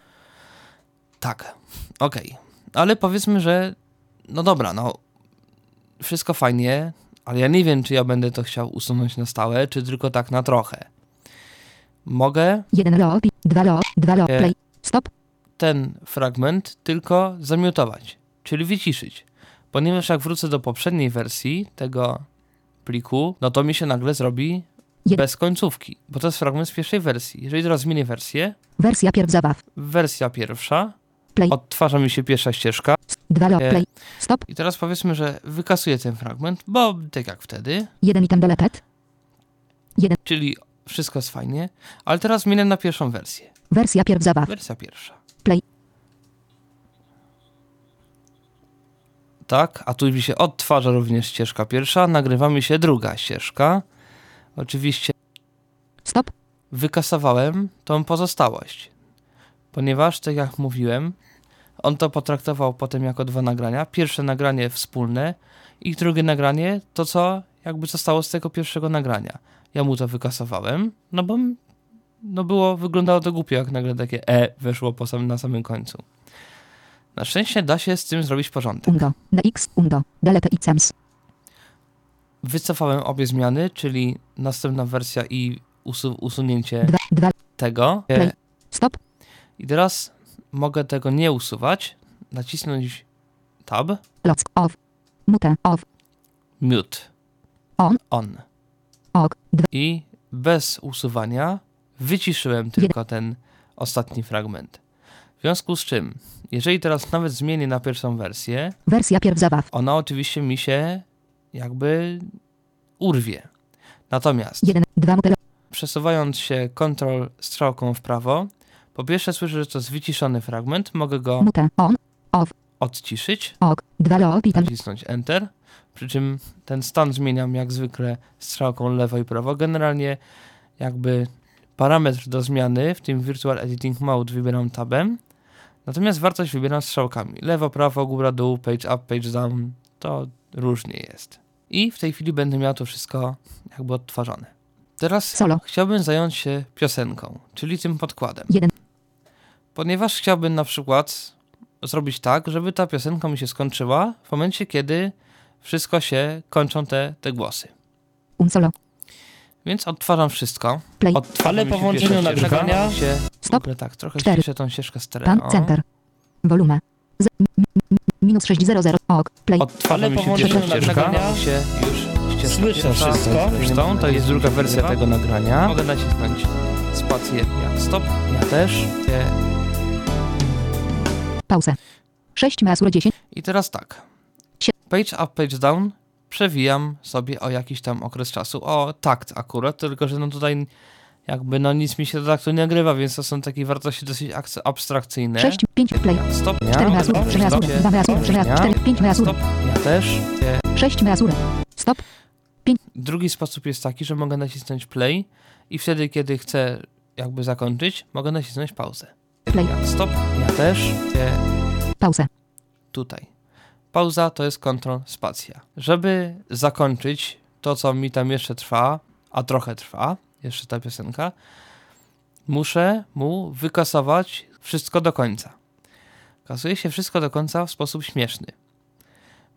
Speaker 3: tak, okej. Ale powiedzmy, że no dobra, no wszystko fajnie, ale ja nie wiem, czy ja będę to chciał usunąć na stałe, czy tylko tak na trochę. Mogę
Speaker 4: 1 loop. 2 loop. 2 loop.
Speaker 3: E.
Speaker 4: Play. Stop.
Speaker 3: ten fragment tylko zamiutować, czyli wyciszyć. Ponieważ jak wrócę do poprzedniej wersji tego pliku, no to mi się nagle zrobi bez końcówki, bo to jest fragment z pierwszej wersji. Jeżeli teraz zmienię wersję,
Speaker 4: Wersja pierw zabaw.
Speaker 3: wersja pierwsza,
Speaker 4: Play.
Speaker 3: odtwarza mi się pierwsza ścieżka
Speaker 4: 2 lo.
Speaker 3: E.
Speaker 4: Play. Stop.
Speaker 3: i teraz powiedzmy, że wykasuję ten fragment, bo tak jak wtedy,
Speaker 4: 1 item deleted.
Speaker 3: czyli wszystko jest fajnie, ale teraz zmienię na pierwszą wersję.
Speaker 4: Wersja pierw zabaw.
Speaker 3: Wersja pierwsza.
Speaker 4: Play.
Speaker 3: Tak, a tu mi się odtwarza również ścieżka pierwsza, nagrywa mi się druga ścieżka. Oczywiście
Speaker 4: Stop.
Speaker 3: wykasowałem tą pozostałość, ponieważ, tak jak mówiłem, on to potraktował potem jako dwa nagrania. Pierwsze nagranie wspólne i drugie nagranie to, co jakby zostało z tego pierwszego nagrania. Ja mu to wykasowałem, no bo no było, wyglądało to głupio, jak nagle takie E weszło po sam, na samym końcu. Na szczęście da się z tym zrobić porządek.
Speaker 4: Undo. DX. Undo. Delete items.
Speaker 3: Wycofałem obie zmiany, czyli następna wersja i usu usunięcie
Speaker 4: 2. 2.
Speaker 3: tego.
Speaker 4: Play. Stop.
Speaker 3: I teraz mogę tego nie usuwać, nacisnąć tab,
Speaker 4: Lock. Off. Mute. Off.
Speaker 3: mute,
Speaker 4: On.
Speaker 3: on.
Speaker 4: 2.
Speaker 3: I bez usuwania wyciszyłem tylko ten ostatni fragment. W związku z czym, jeżeli teraz nawet zmienię na pierwszą wersję,
Speaker 4: Wersja pierw zabaw.
Speaker 3: ona oczywiście mi się jakby urwie. Natomiast
Speaker 4: 1. 2. Mute.
Speaker 3: przesuwając się kontrol strzałką w prawo, po pierwsze słyszę, że to jest wyciszony fragment, mogę go
Speaker 4: Mute. On.
Speaker 3: odciszyć,
Speaker 4: Ok. 2 lo. Item.
Speaker 3: nacisnąć Enter, przy czym ten stan zmieniam jak zwykle strzałką lewo i prawo. Generalnie jakby parametr do zmiany, w tym Virtual Editing Mode wybieram tabem, natomiast wartość wybieram strzałkami. Lewo, prawo, góra, dół, page up, page down, to różnie jest. I w tej chwili będę miał to wszystko jakby odtwarzane. Teraz
Speaker 4: Solo.
Speaker 3: chciałbym zająć się piosenką, czyli tym podkładem.
Speaker 4: 1.
Speaker 3: Ponieważ chciałbym na przykład zrobić tak, żeby ta piosenka mi się skończyła w momencie, kiedy wszystko się kończą te, te głosy.
Speaker 4: Un solo.
Speaker 3: Więc odtwarzam wszystko.
Speaker 4: Play.
Speaker 3: Odtwarzam
Speaker 5: Ale po włączeniu nagrywania-
Speaker 3: się
Speaker 4: Stop.
Speaker 3: tak, trochę
Speaker 4: Cztery.
Speaker 3: ściszę tą ścieżkę stereo.
Speaker 4: Pan. Center. Volume. Z. mi- mi- Minus 600. Ok. Play.
Speaker 3: Odtwarzam
Speaker 5: Ale po włączeniu nagrywania
Speaker 3: się już ścieżka
Speaker 5: Słyszę
Speaker 3: pierwsza.
Speaker 5: wszystko.
Speaker 3: Zresztą to jest druga wersja tego nagrania. Mogę nacisnąć spację jak stop. Ja też.
Speaker 4: Pauzę. 6 masur 10.
Speaker 3: I teraz tak. Page up, page down przewijam sobie o jakiś tam okres czasu. O takt akurat, tylko że no tutaj jakby no nic mi się do taktu nie nagrywa, więc to są takie wartości dosyć abstrakcyjne.
Speaker 4: 6. 5. Play.
Speaker 3: Stop,
Speaker 4: 4
Speaker 3: ja,
Speaker 4: masur. 3 masur.
Speaker 3: stop,
Speaker 4: 2 masur. 3 masur. 4. 5 masur.
Speaker 3: stop, ja też. E,
Speaker 4: 6 masur. Stop.
Speaker 3: Drugi sposób jest taki, że mogę nacisnąć play i wtedy, kiedy chcę jakby zakończyć, mogę nacisnąć pauzę.
Speaker 4: Play.
Speaker 3: Stop, ja też. E,
Speaker 4: Pauzę.
Speaker 3: tutaj. Pauza to jest kontrol spacja. Żeby zakończyć to, co mi tam jeszcze trwa, a trochę trwa, jeszcze ta piosenka, muszę mu wykasować wszystko do końca. Kasuje się wszystko do końca w sposób śmieszny.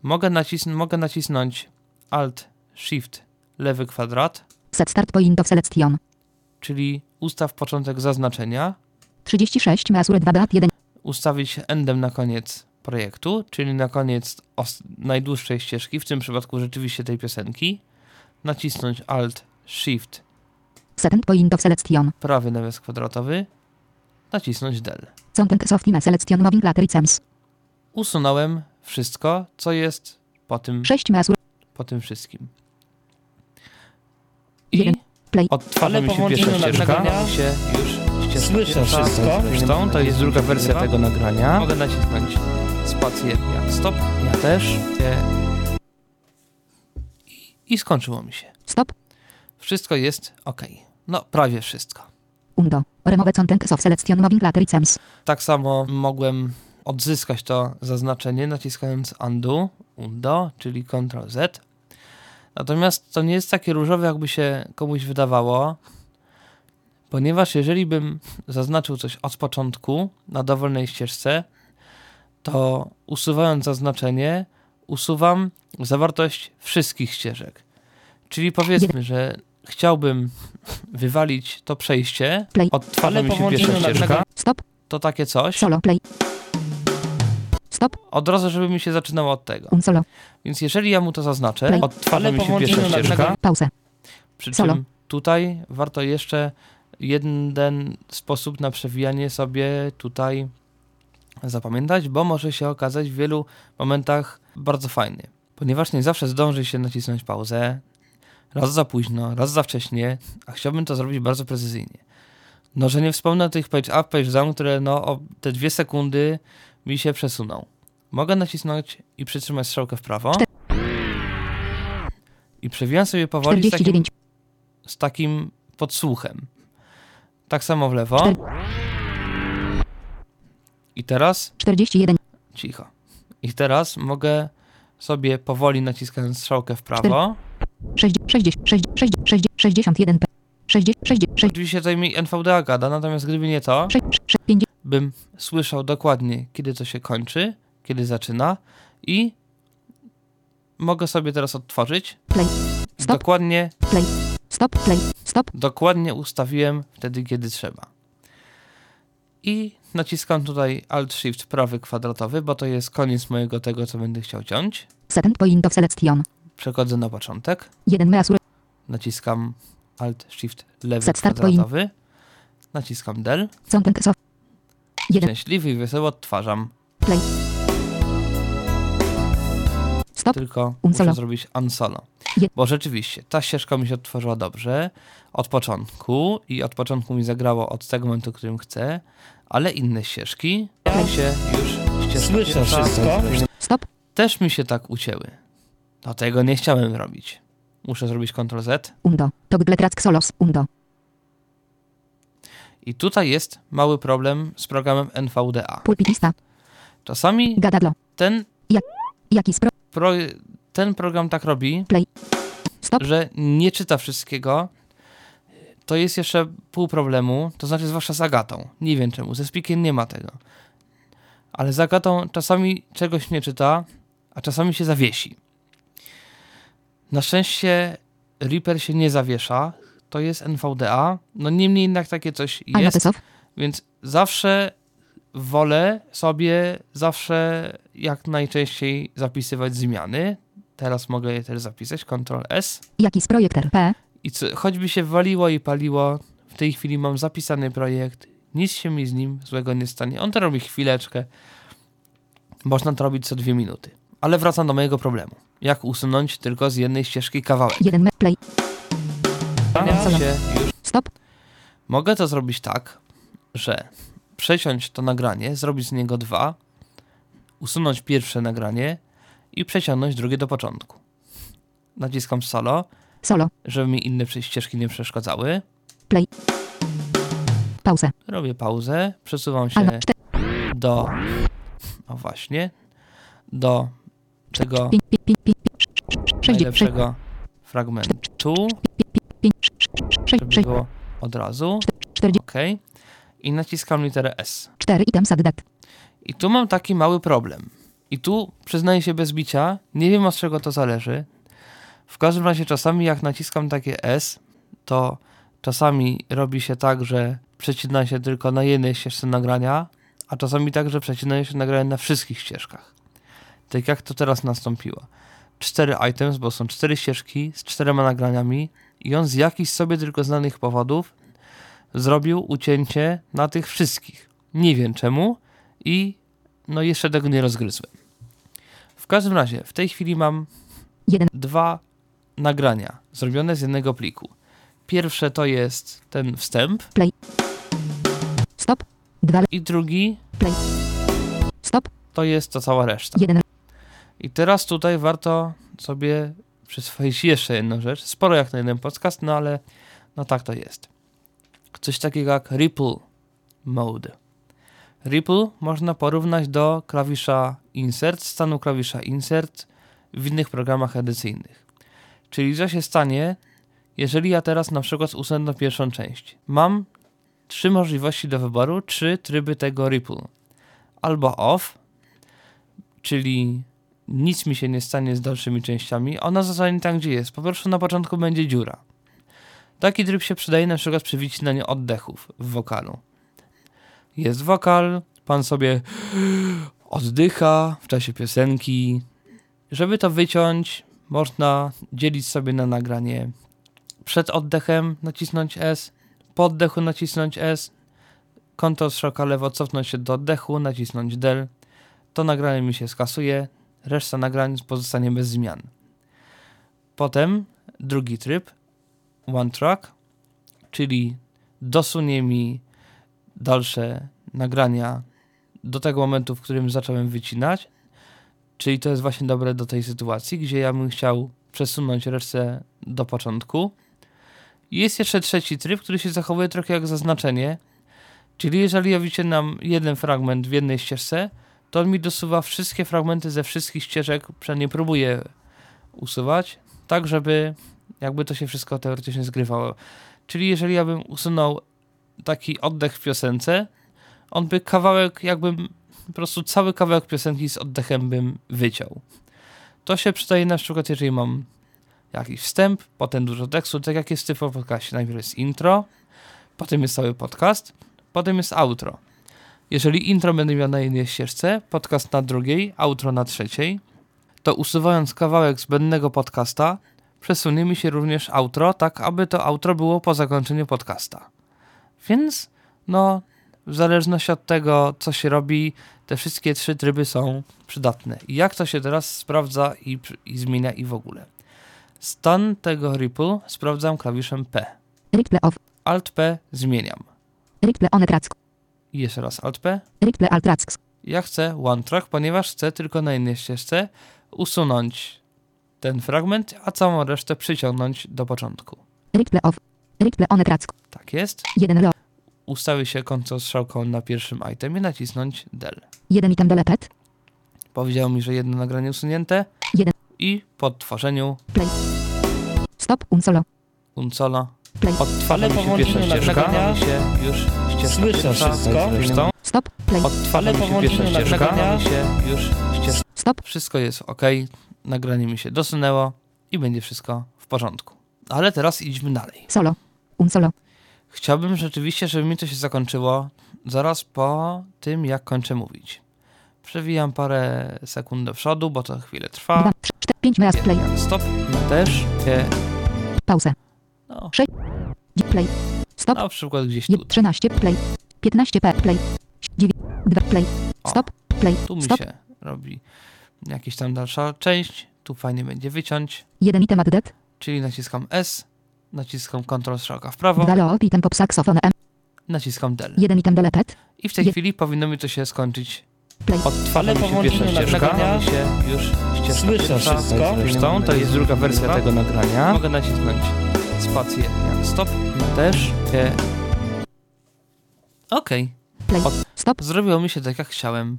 Speaker 3: Mogę, nacisn- mogę nacisnąć Alt, Shift, lewy kwadrat,
Speaker 4: Set start point of selection.
Speaker 3: czyli ustaw początek zaznaczenia,
Speaker 4: 36 masur 2 dat 1.
Speaker 3: ustawić endem na koniec projektu, czyli na koniec najdłuższej ścieżki, w tym przypadku rzeczywiście tej piosenki, nacisnąć Alt, Shift,
Speaker 4: Set point of selection.
Speaker 3: prawy nawias kwadratowy, nacisnąć Del.
Speaker 4: Content software selection moving later items.
Speaker 3: Usunąłem wszystko, co jest po tym,
Speaker 4: 6 masur.
Speaker 3: po tym wszystkim. I.
Speaker 4: Play.
Speaker 3: odtwarza
Speaker 5: Ale
Speaker 3: mi się pierwsza ścieżka, się już ścieżka
Speaker 5: Słyszę
Speaker 3: pierwsza.
Speaker 5: wszystko.
Speaker 3: Zresztą to jest druga wersja tego nagrania. Mogę nacisnąć spację jak stop, ja też. I, I skończyło mi się.
Speaker 4: Stop.
Speaker 3: Wszystko jest ok. No, prawie wszystko.
Speaker 4: Undo. Remove content of selection moving later items.
Speaker 3: Tak samo mogłem odzyskać to zaznaczenie naciskając undo, undo, czyli Ctrl Z. Natomiast to nie jest takie różowe, jakby się komuś wydawało, ponieważ jeżeli bym zaznaczył coś od początku na dowolnej ścieżce, to usuwając zaznaczenie, usuwam zawartość wszystkich ścieżek. Czyli powiedzmy, że chciałbym wywalić to przejście,
Speaker 4: Play.
Speaker 3: odtwarza mi się pierwsza ścieżka,
Speaker 4: Stop.
Speaker 3: to takie coś,
Speaker 4: Solo. Play. Stop.
Speaker 3: od razu, żeby mi się zaczynało od tego.
Speaker 4: Un solo.
Speaker 3: Więc jeżeli ja mu to zaznaczę,
Speaker 4: Play.
Speaker 3: odtwarza mi się pierwsza ścieżka,
Speaker 4: Pauzę.
Speaker 3: przy
Speaker 4: Solo.
Speaker 3: czym tutaj warto jeszcze jeden sposób na przewijanie sobie tutaj zapamiętać, bo może się okazać w wielu momentach bardzo fajny. Ponieważ nie zawsze zdąży się nacisnąć pauzę, raz za późno, raz za wcześnie, a chciałbym to zrobić bardzo precyzyjnie. No, że nie wspomnę o tych page up, page down, które no o te dwie sekundy mi się przesuną. Mogę nacisnąć i przytrzymać strzałkę w prawo. I przewijam sobie powoli z takim,
Speaker 4: 49,
Speaker 3: z takim podsłuchem. Tak samo w lewo. I teraz
Speaker 4: 41,
Speaker 3: cicho. I teraz mogę sobie powoli naciskając strzałkę w prawo.
Speaker 4: 60, 60, 60, 60, 61, 60, 60,
Speaker 3: Oczywiście tutaj mi NVDA gada, natomiast gdyby nie to,
Speaker 4: 50,
Speaker 3: bym słyszał dokładnie, kiedy to się kończy, kiedy zaczyna i mogę sobie teraz odtworzyć.
Speaker 4: play, stop,
Speaker 3: Dokładnie,
Speaker 4: play, stop, play, stop,
Speaker 3: dokładnie ustawiłem wtedy, kiedy trzeba. I naciskam tutaj Alt-Shift prawy kwadratowy, bo to jest koniec mojego tego, co będę chciał ciąć.
Speaker 4: second point of selection,
Speaker 3: Przechodzę na początek.
Speaker 4: 1 measure,
Speaker 3: Naciskam Alt-Shift lewy
Speaker 4: Set start
Speaker 3: kwadratowy. Naciskam Del.
Speaker 4: content 1,
Speaker 3: Szczęśliwy i wesoły odtwarzam.
Speaker 4: play, stop,
Speaker 3: Tylko
Speaker 4: Unsolo.
Speaker 3: muszę zrobić unsolo. Bo rzeczywiście, ta ścieżka mi się odtworzyła dobrze od początku i od początku mi zagrało od tego momentu, którym chcę, ale inne ścieżki mi się już ścieżka
Speaker 5: Słyszę
Speaker 3: pierwsza
Speaker 5: wszystko.
Speaker 4: stop,
Speaker 3: też mi się tak ucięły. Dlatego nie chciałem robić. Muszę zrobić Ctrl Z
Speaker 4: undo, toggle track solos, undo,
Speaker 3: i tutaj jest mały problem z programem NVDA.
Speaker 4: pulpit lista,
Speaker 3: Czasami
Speaker 4: gadadlo,
Speaker 3: ten,
Speaker 4: jaki spro,
Speaker 3: pro, ten program tak robi, że nie czyta wszystkiego. To jest jeszcze pół problemu, to znaczy zwłaszcza z Agatą. Nie wiem czemu, ze Spikiem nie ma tego. Ale z Agatą czasami czegoś nie czyta, a czasami się zawiesi. Na szczęście Reaper się nie zawiesza, to jest NVDA, no niemniej jednak takie coś jest, więc zawsze wolę sobie zawsze jak najczęściej zapisywać zmiany. Teraz mogę je też zapisać, Ctrl S.
Speaker 4: jaki z projekter P,
Speaker 3: I co, choćby się waliło i paliło, w tej chwili mam zapisany projekt, nic się mi z nim złego nie stanie. On to robi chwileczkę. Można to robić co dwie minuty. Ale wracam do mojego problemu. Jak usunąć tylko z jednej ścieżki kawałek?
Speaker 4: 1 me, play, stop,
Speaker 3: Mogę to zrobić tak, że przeciąć to nagranie, zrobić z niego dwa, usunąć pierwsze nagranie i przeciągnąć drugie do początku. Naciskam solo,
Speaker 4: solo,
Speaker 3: żeby mi inne ścieżki nie przeszkadzały.
Speaker 4: pauzę,
Speaker 3: Robię pauzę, przesuwam się
Speaker 4: albo 4,
Speaker 3: do. O właśnie. Do tego
Speaker 4: 5, 5, 5, 5, 6, 6,
Speaker 3: najlepszego fragmentu,
Speaker 4: 5, 6,
Speaker 3: żeby
Speaker 4: 6,
Speaker 3: było od razu.
Speaker 4: 40,
Speaker 3: OK. I naciskam literę S.
Speaker 4: 4 items added,
Speaker 3: I tu mam taki mały problem. I tu przyznaję się bez bicia, nie wiem od czego to zależy. W każdym razie czasami jak naciskam takie S, to czasami robi się tak, że przecina się tylko na jednej ścieżce nagrania, a czasami tak, że przecinają się nagrania na wszystkich ścieżkach. Tak jak to teraz nastąpiło. Cztery items, bo są cztery ścieżki z czterema nagraniami i on z jakichś sobie tylko znanych powodów zrobił ucięcie na tych wszystkich. Nie wiem czemu i no jeszcze tego nie rozgryzłem. W każdym razie, w tej chwili mam
Speaker 4: 1,
Speaker 3: dwa nagrania zrobione z jednego pliku. Pierwsze to jest ten wstęp
Speaker 4: stop, 2,
Speaker 3: i drugi
Speaker 4: stop,
Speaker 3: to jest to cała reszta.
Speaker 4: 1,
Speaker 3: I teraz tutaj warto sobie przyswoić jeszcze jedną rzecz. Sporo jak na jeden podcast, no ale no tak to jest. Coś takiego jak Ripple Mode. Ripple można porównać do klawisza Insert, stanu klawisza Insert w innych programach edycyjnych. Czyli co się stanie, jeżeli ja teraz na przykład usunę pierwszą część. Mam trzy możliwości do wyboru, trzy tryby tego Ripple. Albo off, czyli nic mi się nie stanie z dalszymi częściami, ona zostanie tam, gdzie jest. Po prostu na początku będzie dziura. Taki tryb się przydaje na przykład przy wycinaniu oddechów w wokalu. Jest wokal, pan sobie oddycha w czasie piosenki. Żeby to wyciąć, można dzielić sobie na nagranie przed oddechem nacisnąć S, po oddechu nacisnąć S, Ctrl strzałka lewo cofnąć się do oddechu, nacisnąć del. To nagranie mi się skasuje, reszta nagrań pozostanie bez zmian. Potem drugi tryb, one track, czyli dosunie mi dalsze nagrania do tego momentu, w którym zacząłem wycinać. Czyli to jest właśnie dobre do tej sytuacji, gdzie ja bym chciał przesunąć resztę do początku. Jest jeszcze trzeci tryb, który się zachowuje trochę jak zaznaczenie. Czyli jeżeli ja wycinam jeden fragment w jednej ścieżce, to on mi dosuwa wszystkie fragmenty ze wszystkich ścieżek, przynajmniej próbuję usuwać, tak żeby jakby to się wszystko teoretycznie zgrywało. Czyli jeżeli ja bym usunął taki oddech w piosence, on by kawałek, jakbym po prostu cały kawałek piosenki z oddechem bym wyciął. To się przydaje na przykład, jeżeli mam jakiś wstęp, potem dużo tekstu, tak jak jest w typowo podcastie. Najpierw jest intro, potem jest cały podcast, potem jest outro. Jeżeli intro będę miał na jednej ścieżce, podcast na drugiej, outro na trzeciej, to usuwając kawałek zbędnego podcasta, przesunie mi się również outro, tak aby to outro było po zakończeniu podcasta. Więc, no, w zależności od tego, co się robi, te wszystkie trzy tryby są przydatne. I jak to się teraz sprawdza i, i zmienia i w ogóle. Stan tego ripple sprawdzam klawiszem P.
Speaker 4: Ripple off.
Speaker 3: Alt P zmieniam.
Speaker 4: Ripple on tracks.
Speaker 3: I jeszcze raz Alt P.
Speaker 4: Ripple alt tracks.
Speaker 3: Ja chcę one track, ponieważ chcę tylko na jednej ścieżce usunąć ten fragment, a całą resztę przyciągnąć do początku.
Speaker 4: Ripple off. Ripple on.
Speaker 3: Tak jest.
Speaker 4: 1 lo.
Speaker 3: Ustawię się kontrol strzałką na pierwszym itemie, nacisnąć del.
Speaker 4: 1 item delepet.
Speaker 3: Powiedział mi, że jedno nagranie usunięte
Speaker 4: Jeden.
Speaker 3: i po odtworzeniu
Speaker 4: Play. Stop. Un solo.
Speaker 3: unsolo
Speaker 4: Play.
Speaker 3: odtwarza mi się pierwsza ścieżka, mi się już ścieżka
Speaker 5: słyszę
Speaker 3: pierwsza
Speaker 5: wszystko.
Speaker 3: zresztą
Speaker 4: Stop. Play.
Speaker 3: odtwarza mi się pierwsza ścieżka, mi się już ścieżka
Speaker 4: Stop.
Speaker 3: wszystko jest ok, nagranie mi się dosunęło i będzie wszystko w porządku. Ale teraz idźmy dalej.
Speaker 4: Solo. Un solo.
Speaker 3: Chciałbym rzeczywiście, żeby mi to się zakończyło zaraz po tym, jak kończę mówić. Przewijam parę sekund do przodu, bo to chwilę
Speaker 4: 2,
Speaker 3: trwa.
Speaker 4: 3, 4, 5 raz play.
Speaker 3: Stop, też się,
Speaker 4: Pauzę.
Speaker 3: no,
Speaker 4: Play. Stop.
Speaker 3: na przykład gdzieś tu,
Speaker 4: 13 play. 15 p play. 9 2 play. Stop. Play.
Speaker 3: tu mi
Speaker 4: Stop.
Speaker 3: się robi jakaś tam dalsza część. Tu fajnie będzie wyciąć,
Speaker 4: 1 item added.
Speaker 3: czyli naciskam S, naciskam Ctrl strzałka w prawo,
Speaker 4: 2 lo item pop saxofon M.
Speaker 3: naciskam del.
Speaker 4: 1 item delepet.
Speaker 3: I w tej
Speaker 4: Je-
Speaker 3: chwili powinno mi to się skończyć.
Speaker 4: Play.
Speaker 3: Odtwarza mi się pierwsza ścieżka, mi się już ścieżka
Speaker 5: słyszę
Speaker 3: pierwsza
Speaker 5: wszystko.
Speaker 3: Zresztą to jest druga wersja tego nagrania. Mogę nacisnąć spację jak stop, też. E... Okej. Od-
Speaker 4: Stop.
Speaker 3: zrobiło mi się tak jak chciałem.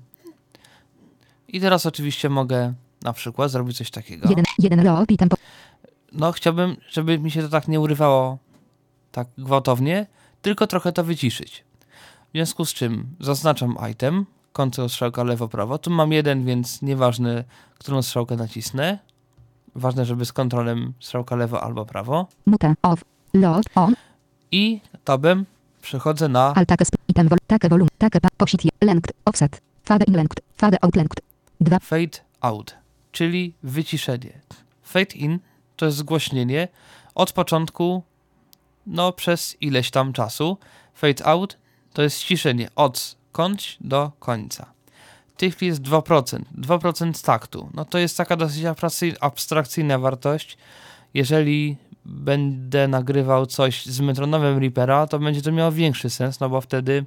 Speaker 3: I teraz oczywiście mogę na przykład zrobić coś takiego.
Speaker 4: 1 1 lo item pop.
Speaker 3: No chciałbym, żeby mi się to tak nie urywało tak gwałtownie, tylko trochę to wyciszyć. W związku z czym zaznaczam item, Ctrl strzałka lewo prawo. Tu mam jeden, więc nieważne, którą strzałkę nacisnę. Ważne, żeby z kontrolem strzałka lewo albo prawo.
Speaker 4: Mute. Off. Load. On.
Speaker 3: I tabem przechodzę na
Speaker 4: Alt item. Take volume. Take pa. Posit. Length. Offset. Fade in length. Fade out length. 2.
Speaker 3: fade out, czyli wyciszenie. Fade in to jest zgłośnienie od początku, no przez ileś tam czasu. Fade out to jest ściszenie od końca do końca. Chwili jest 2%. 2% taktu. No to jest taka dosyć abstrakcy- abstrakcyjna wartość. Jeżeli będę nagrywał coś z metronowym Reapera, to będzie to miało większy sens, no bo wtedy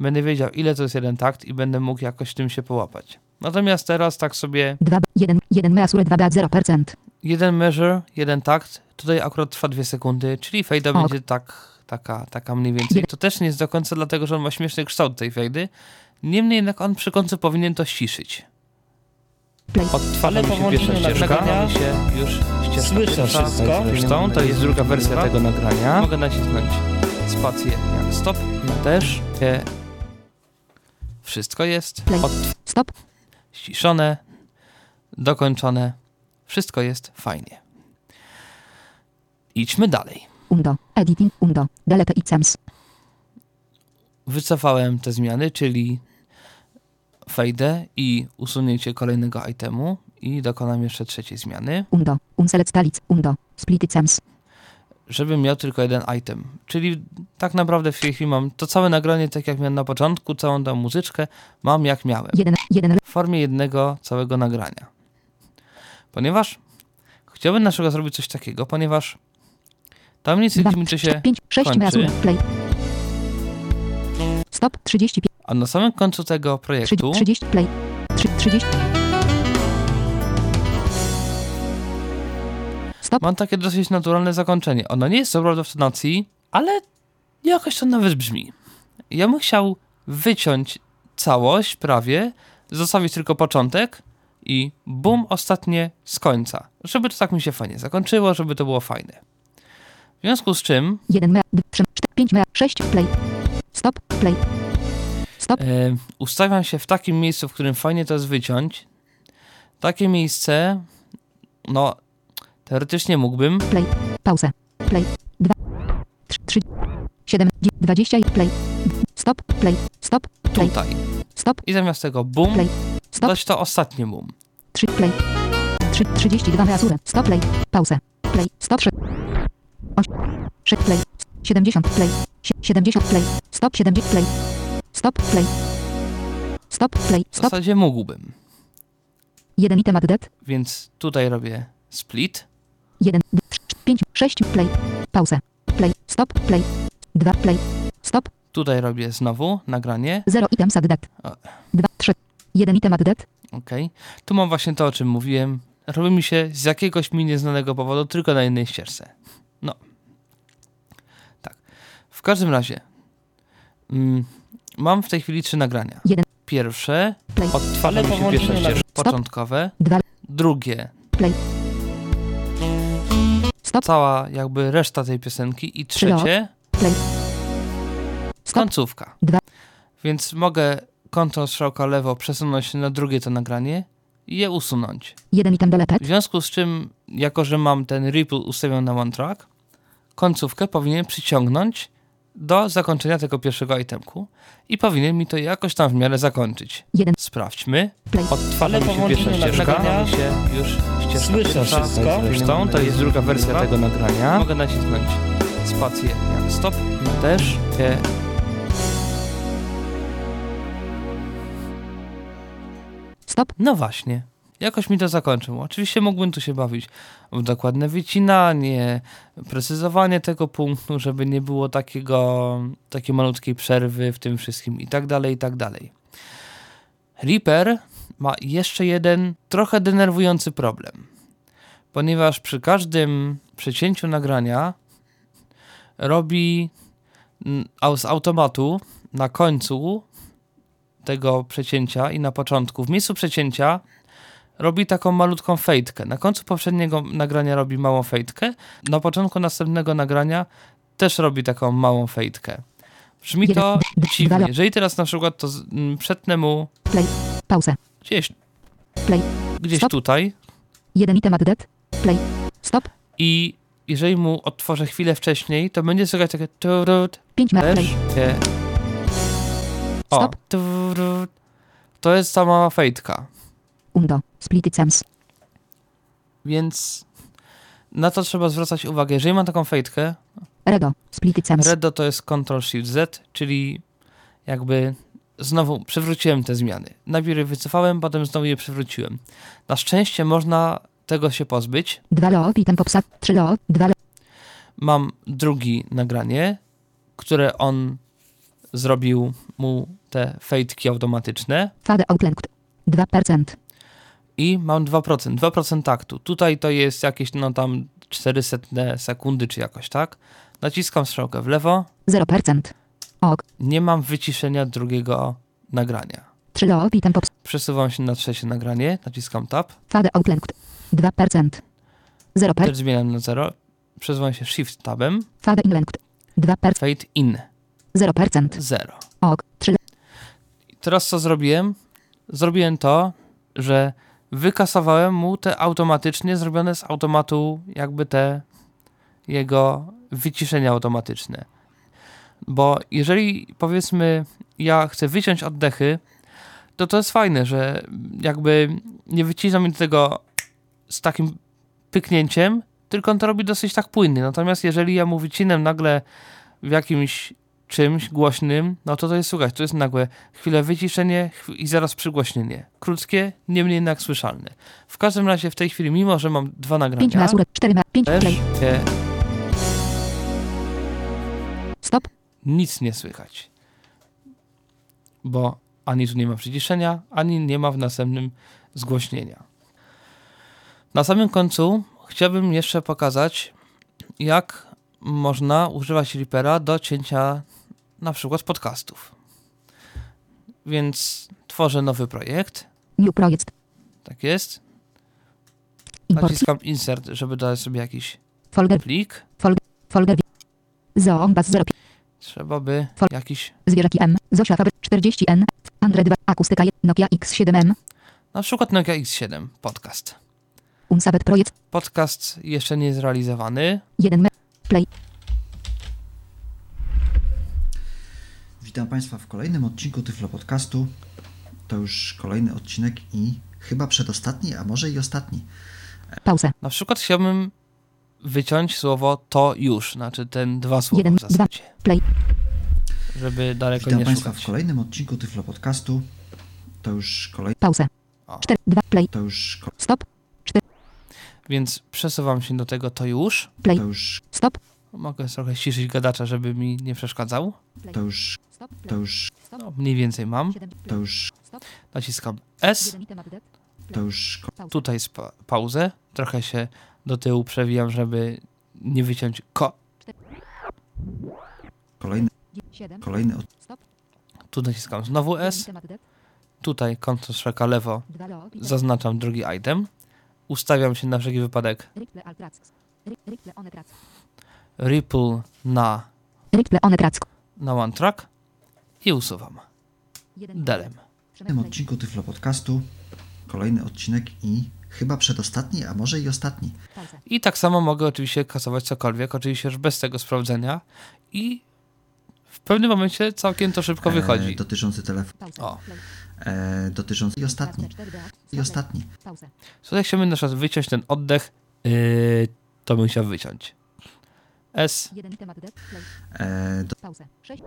Speaker 3: będę wiedział, ile to jest jeden takt i będę mógł jakoś tym się połapać. Natomiast teraz tak sobie
Speaker 4: 2. 1. 1 measure 2 0%.
Speaker 3: jeden measure, jeden takt, tutaj akurat trwa dwie sekundy, czyli fejda
Speaker 4: Ok.
Speaker 3: będzie tak, taka, taka mniej więcej. To też nie jest do końca dlatego, że on ma śmieszny kształt tej fejdy. Niemniej jednak on przy końcu powinien to ściszyć.
Speaker 4: Play.
Speaker 3: Odtwarza mi się pierwsza ścieżka, mi się już ścieżka
Speaker 5: słyszę
Speaker 3: pierwsza
Speaker 5: wszystko.
Speaker 3: Zresztą to jest druga wersja tego nagrania. Mogę nacisnąć spację jak stop, też. E, wszystko jest od,
Speaker 4: Stop.
Speaker 3: Ściszone, dokończone. Wszystko jest fajnie. Idźmy dalej.
Speaker 4: Undo. Editing. Undo. Delete items.
Speaker 3: Wycofałem te zmiany, czyli fejdę i usunięcie kolejnego itemu i dokonam jeszcze trzeciej zmiany.
Speaker 4: Undo. Unselect talic. Undo. Split items.
Speaker 3: Żebym miał tylko jeden item. Czyli tak naprawdę w tej chwili mam to całe nagranie, tak jak miałem na początku, całą tą muzyczkę, mam jak miałem.
Speaker 4: Jeden, jeden,
Speaker 3: W formie jednego całego nagrania. Ponieważ chciałbym naszego zrobić coś takiego, ponieważ tam nic
Speaker 4: dwa,
Speaker 3: mi to się...
Speaker 4: pięć, sześć
Speaker 3: kończy.
Speaker 4: razy. Play. Stop, 35,
Speaker 3: A na samym końcu tego projektu
Speaker 4: 30, play. Trzy- 30.
Speaker 3: Mam takie dosyć naturalne zakończenie. Ono nie jest co prawda w tonacji, ale jakoś to nawet brzmi. Ja bym chciał wyciąć całość prawie, zostawić tylko początek i bum, ostatnie z końca. Żeby to tak mi się fajnie zakończyło, żeby to było fajne. W związku z czym
Speaker 4: 1 mea, 3, 5 mea, 6, play. Stop, play. Stop,
Speaker 3: e, ustawiam się w takim miejscu, w którym fajnie to jest wyciąć. Takie miejsce, no, teoretycznie mógłbym,
Speaker 4: play. Pauzę. Play. 2, 3, 3 7, 20 i play. Stop, play. Stop, play.
Speaker 3: tutaj.
Speaker 4: Stop,
Speaker 3: I zamiast tego bum,
Speaker 4: Play. stop,
Speaker 3: dać to ostatnie bum.
Speaker 4: 3, play. 3, 32 reazurę. Stop, play. Pauzę. Play. Stop, 6. 6, play. 70, play. Sie- 70, play. Stop, 70, play. Stop, play. Stop, play.
Speaker 3: W
Speaker 4: Stop.
Speaker 3: zasadzie mógłbym.
Speaker 4: 1 item added.
Speaker 3: Więc tutaj robię split.
Speaker 4: 1, 5, 6, play. Pauzę. Play. Stop, play. 2, play. Stop.
Speaker 3: Tutaj robię znowu nagranie.
Speaker 4: 0 items added.
Speaker 3: A.
Speaker 4: 2, 3. 1 item added.
Speaker 3: Ok. Tu mam właśnie to, o czym mówiłem. Robi mi się z jakiegoś mi nieznanego powodu tylko na jednej ścieżce. No. Tak. W każdym razie. Mm, mam w tej chwili trzy nagrania.
Speaker 4: Jeden.
Speaker 3: Pierwsze.
Speaker 4: Play.
Speaker 3: Odtwarza mi się ścieżka
Speaker 4: Stop.
Speaker 3: początkowe.
Speaker 4: 2,
Speaker 3: Drugie.
Speaker 4: Play. Stop.
Speaker 3: Cała jakby reszta tej piosenki. I trzecie.
Speaker 4: Play.
Speaker 3: Końcówka.
Speaker 4: Dwa.
Speaker 3: Więc mogę Ctrl strzałka lewo przesunąć na drugie to nagranie i je usunąć.
Speaker 4: 1 item.
Speaker 3: W związku z czym, jako że mam ten ripple ustawiony na one track, końcówkę powinien przyciągnąć do zakończenia tego pierwszego itemku i powinien mi to jakoś tam w miarę zakończyć.
Speaker 4: 1,
Speaker 3: Sprawdźmy. Odtwarza mi się pierwsza ścieżka. Mi się już ścieżka
Speaker 5: słyszę
Speaker 3: pierwsza
Speaker 5: wszystko.
Speaker 3: Zresztą to jest druga wersja tego nagrania. Mogę nacisnąć spację jak stop. Też się
Speaker 4: Stop.
Speaker 3: No właśnie. Jakoś mi to zakończyło. Oczywiście mógłbym tu się bawić w dokładne wycinanie, precyzowanie tego punktu, żeby nie było takiego, takiej malutkiej przerwy w tym wszystkim i tak dalej, i tak dalej. Reaper ma jeszcze jeden trochę denerwujący problem, ponieważ przy każdym przecięciu nagrania robi z automatu na końcu tego przecięcia i na początku, w miejscu przecięcia robi taką malutką fejtkę. Na końcu poprzedniego nagrania robi małą fejtkę, na początku następnego nagrania też robi taką małą fejtkę. Brzmi to
Speaker 4: Jeden,
Speaker 3: dziwnie. Jeżeli teraz na przykład to przetnę mu
Speaker 4: Play. Pauzę.
Speaker 3: gdzieś,
Speaker 4: Play.
Speaker 3: gdzieś
Speaker 4: Stop.
Speaker 3: tutaj
Speaker 4: 1 item added. Play. Stop.
Speaker 3: i jeżeli mu otworzę chwilę wcześniej, to będzie słychać takie turut,
Speaker 4: 5 mea.
Speaker 3: też
Speaker 4: Play.
Speaker 3: się... O,
Speaker 4: Stop.
Speaker 3: turut. To jest ta mała fejtka.
Speaker 4: Undo. Split items.
Speaker 3: Więc na to trzeba zwracać uwagę. Jeżeli mam taką fejtkę,
Speaker 4: Redo. Split items.
Speaker 3: Redo to jest Ctrl Shift Z, czyli jakby znowu przywróciłem te zmiany. Najpierw je wycofałem, potem znowu je przywróciłem. Na szczęście można tego się pozbyć.
Speaker 4: 2 lo. Item popsa. 3 lo. 2 lo.
Speaker 3: Mam drugi nagranie, które on zrobił mu te fejtki automatyczne
Speaker 4: Fade outlinked. 2%.
Speaker 3: I mam 2%, 2% taktu. Tutaj to jest jakieś no tam 400 sekundy czy jakoś tak. Naciskam strzałkę w lewo,
Speaker 4: 0%. Ok.
Speaker 3: nie mam wyciszenia drugiego nagrania.
Speaker 4: 3 lo. Item pops.
Speaker 3: Przesuwam się na trzecie nagranie, naciskam tab,
Speaker 4: Fade outlinked. 2%. 0%.
Speaker 3: też zmieniam na 0, przesuwam się shift tabem,
Speaker 4: Fade inlinked. 2%.
Speaker 3: fade in,
Speaker 4: 0%.
Speaker 3: 0.
Speaker 4: Ok. 3
Speaker 3: I teraz co zrobiłem? Zrobiłem to, że wykasowałem mu te automatycznie zrobione z automatu jakby te jego wyciszenia automatyczne. Bo jeżeli powiedzmy ja chcę wyciąć oddechy, to to jest fajne, że jakby nie wycinam mi tego z takim pyknięciem, tylko on to robi dosyć tak płynnie. Natomiast jeżeli ja mu wycinam nagle w jakimś czymś głośnym, no to to jest, słuchaj, to jest nagłe chwilę wyciszenie i zaraz przygłośnienie. Krótkie, niemniej jednak słyszalne. W każdym razie w tej chwili, mimo że mam dwa
Speaker 4: 5
Speaker 3: nagrania,
Speaker 4: lasurek, 4 ma, 5
Speaker 3: też
Speaker 4: play.
Speaker 3: się
Speaker 4: Stop.
Speaker 3: nic nie słychać. Bo ani tu nie ma przyciszenia, ani nie ma w następnym zgłośnienia. Na samym końcu chciałbym jeszcze pokazać, jak można używać Reapera do cięcia na przykład podcastów. Więc tworzę nowy projekt.
Speaker 4: New project.
Speaker 3: Tak jest. Naciskam insert, żeby dodać sobie jakiś
Speaker 4: Folder.
Speaker 3: plik.
Speaker 4: Folder. Zoom bas 0.
Speaker 3: Trzeba by
Speaker 4: Fol-
Speaker 3: jakiś,
Speaker 4: Zwierzaki M. Zosia Faber 40N. Andre 2. Akustyka 1. Nokia X7M.
Speaker 3: na przykład Nokia X7 podcast.
Speaker 4: Unsabet projekt.
Speaker 3: Podcast jeszcze nie jest realizowany.
Speaker 4: 1 me. Play.
Speaker 6: Witam Państwa w kolejnym odcinku Tyflo Podcastu. To już kolejny odcinek i chyba przedostatni, a może i ostatni.
Speaker 4: Pauzę.
Speaker 3: Na przykład chciałbym wyciąć słowo to już, znaczy ten dwa słowa
Speaker 4: Jeden,
Speaker 3: w zasadzie.
Speaker 4: Play.
Speaker 3: Żeby daleko
Speaker 6: Witam
Speaker 3: nie
Speaker 6: Państwa
Speaker 3: szukać.
Speaker 6: w kolejnym odcinku Tyflo Podcastu. To już kolej...
Speaker 4: Pauzę.
Speaker 3: O.
Speaker 4: 4. 2. Play.
Speaker 6: To już...
Speaker 4: Stop.
Speaker 3: Więc przesuwam się do tego to już.
Speaker 4: Play.
Speaker 6: To już...
Speaker 4: Stop.
Speaker 3: Mogę trochę ściszyć gadacza, żeby mi nie przeszkadzał.
Speaker 6: To już... To już...
Speaker 3: No, mniej więcej mam.
Speaker 4: 7.
Speaker 6: To już...
Speaker 3: Naciskam S.
Speaker 4: 1 item update.
Speaker 6: To już...
Speaker 3: Tutaj spa- pauzę. Trochę się do tyłu przewijam, żeby nie wyciąć ko.
Speaker 6: Kolejny...
Speaker 4: 7.
Speaker 6: Kolejny...
Speaker 3: Tu naciskam znowu S. Tutaj Ctrl strzałka lewo.
Speaker 4: 2 log.
Speaker 3: Zaznaczam drugi item. Ustawiam się na wszelki wypadek
Speaker 4: Ripple
Speaker 3: na,
Speaker 4: Ripple one tracks.
Speaker 3: na one track i usuwam.
Speaker 4: 1.
Speaker 3: Delem.
Speaker 6: W tym odcinku Tyflo Podcastu kolejny odcinek i chyba przedostatni, a może i ostatni.
Speaker 3: I tak samo mogę oczywiście kasować cokolwiek, oczywiście już bez tego sprawdzenia i w pewnym momencie całkiem to szybko wychodzi.
Speaker 6: E, dotyczący telefonu.
Speaker 3: O.
Speaker 6: E, dotyczący... I ostatni.
Speaker 4: Sprawdzę 4D.
Speaker 6: I ostatni.
Speaker 3: Tutaj chciałbym na przykład wyciąć ten oddech, yy, to bym chciał wyciąć. S,
Speaker 4: 1 item update. Play.
Speaker 6: E, do,
Speaker 4: Pauzę. 6.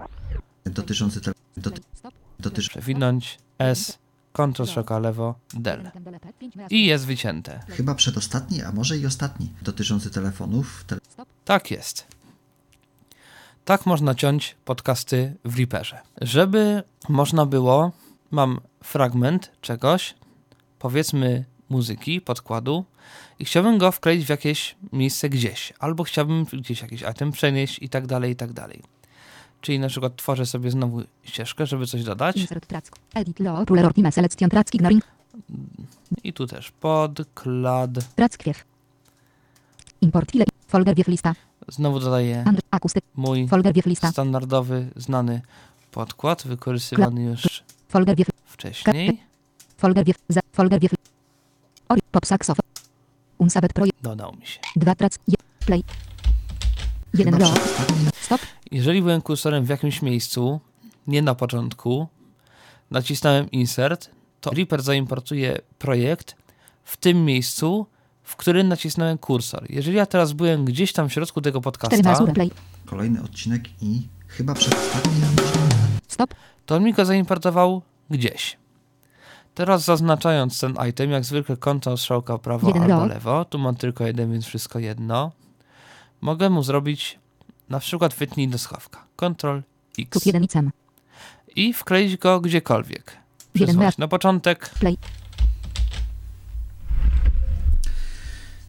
Speaker 6: dotyczący tele, doty.
Speaker 4: Stop.
Speaker 6: dotyczy,
Speaker 3: przewinąć, S, Ctrl strzałka lewo, del.
Speaker 4: Item delete. 5
Speaker 3: I jest wycięte.
Speaker 6: chyba przedostatni, a może i ostatni. Dotyczący telefonów. Te,
Speaker 4: Stop.
Speaker 3: Tak jest. Tak można ciąć podcasty w Reaperze. Żeby można było, mam fragment czegoś, powiedzmy muzyki, podkładu i chciałbym go wkleić w jakieś miejsce gdzieś, albo chciałbym gdzieś jakiś item przenieść i tak dalej, i tak dalej. Czyli na przykład tworzę sobie znowu ścieżkę, żeby coś dodać i tu też podklad.
Speaker 4: Import file. Folder lista.
Speaker 3: znowu dodaję mój standardowy, znany podkład, wykorzystywany już wcześniej.
Speaker 4: Folder. Folder wiew. Ori. Pop saxof. Unsabet projekt.
Speaker 3: Dodał mi się.
Speaker 4: 2 tracks. Je. Play. 1
Speaker 6: chyba
Speaker 4: log.
Speaker 6: przedostatni,
Speaker 4: Stop.
Speaker 3: Jeżeli byłem kursorem w jakimś miejscu, nie na początku, nacisnąłem insert, to Reaper zaimportuje projekt w tym miejscu, w którym nacisnąłem kursor. Jeżeli ja teraz byłem gdzieś tam w środku tego
Speaker 4: 4
Speaker 3: podcasta,
Speaker 6: kolejny odcinek i chyba przedostatni,
Speaker 4: Stop.
Speaker 3: to on mi go zaimportował gdzieś. Teraz zaznaczając ten item, jak zwykle Ctrl strzałka prawo
Speaker 4: Jeden
Speaker 3: albo
Speaker 4: rok.
Speaker 3: lewo, tu mam tylko jeden, więc wszystko jedno, mogę mu zrobić na przykład wytnij do schowka. Ctrl X.
Speaker 4: Kup 1 icem.
Speaker 3: i wkleić go gdziekolwiek.
Speaker 4: Jeden
Speaker 3: Przesłać na początek,
Speaker 4: Play.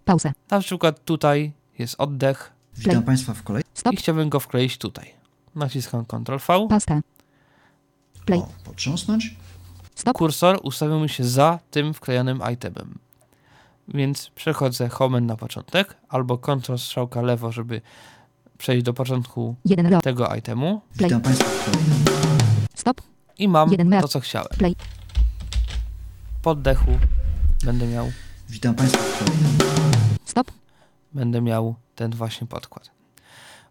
Speaker 4: Pauzę.
Speaker 3: na przykład tutaj jest oddech
Speaker 6: Witam
Speaker 4: Play.
Speaker 6: Państwa w kolej...
Speaker 4: Stop.
Speaker 3: i chciałbym go wkleić tutaj. Naciskam Ctrl V.
Speaker 4: Pasta. Play.
Speaker 6: O, potrząsnąć.
Speaker 4: Stop.
Speaker 3: Kursor ustawił mi się za tym wklejonym itemem. Więc przechodzę Home na początek, albo Ctrl strzałka lewo, żeby przejść do początku
Speaker 4: 1 log.
Speaker 3: tego itemu
Speaker 4: Play. Stop.
Speaker 3: i mam
Speaker 4: Jeden
Speaker 3: to, co chciałem.
Speaker 4: Play.
Speaker 3: Po oddechu będę miał,
Speaker 6: Witam Państwa.
Speaker 4: Stop.
Speaker 3: będę miał ten właśnie podkład.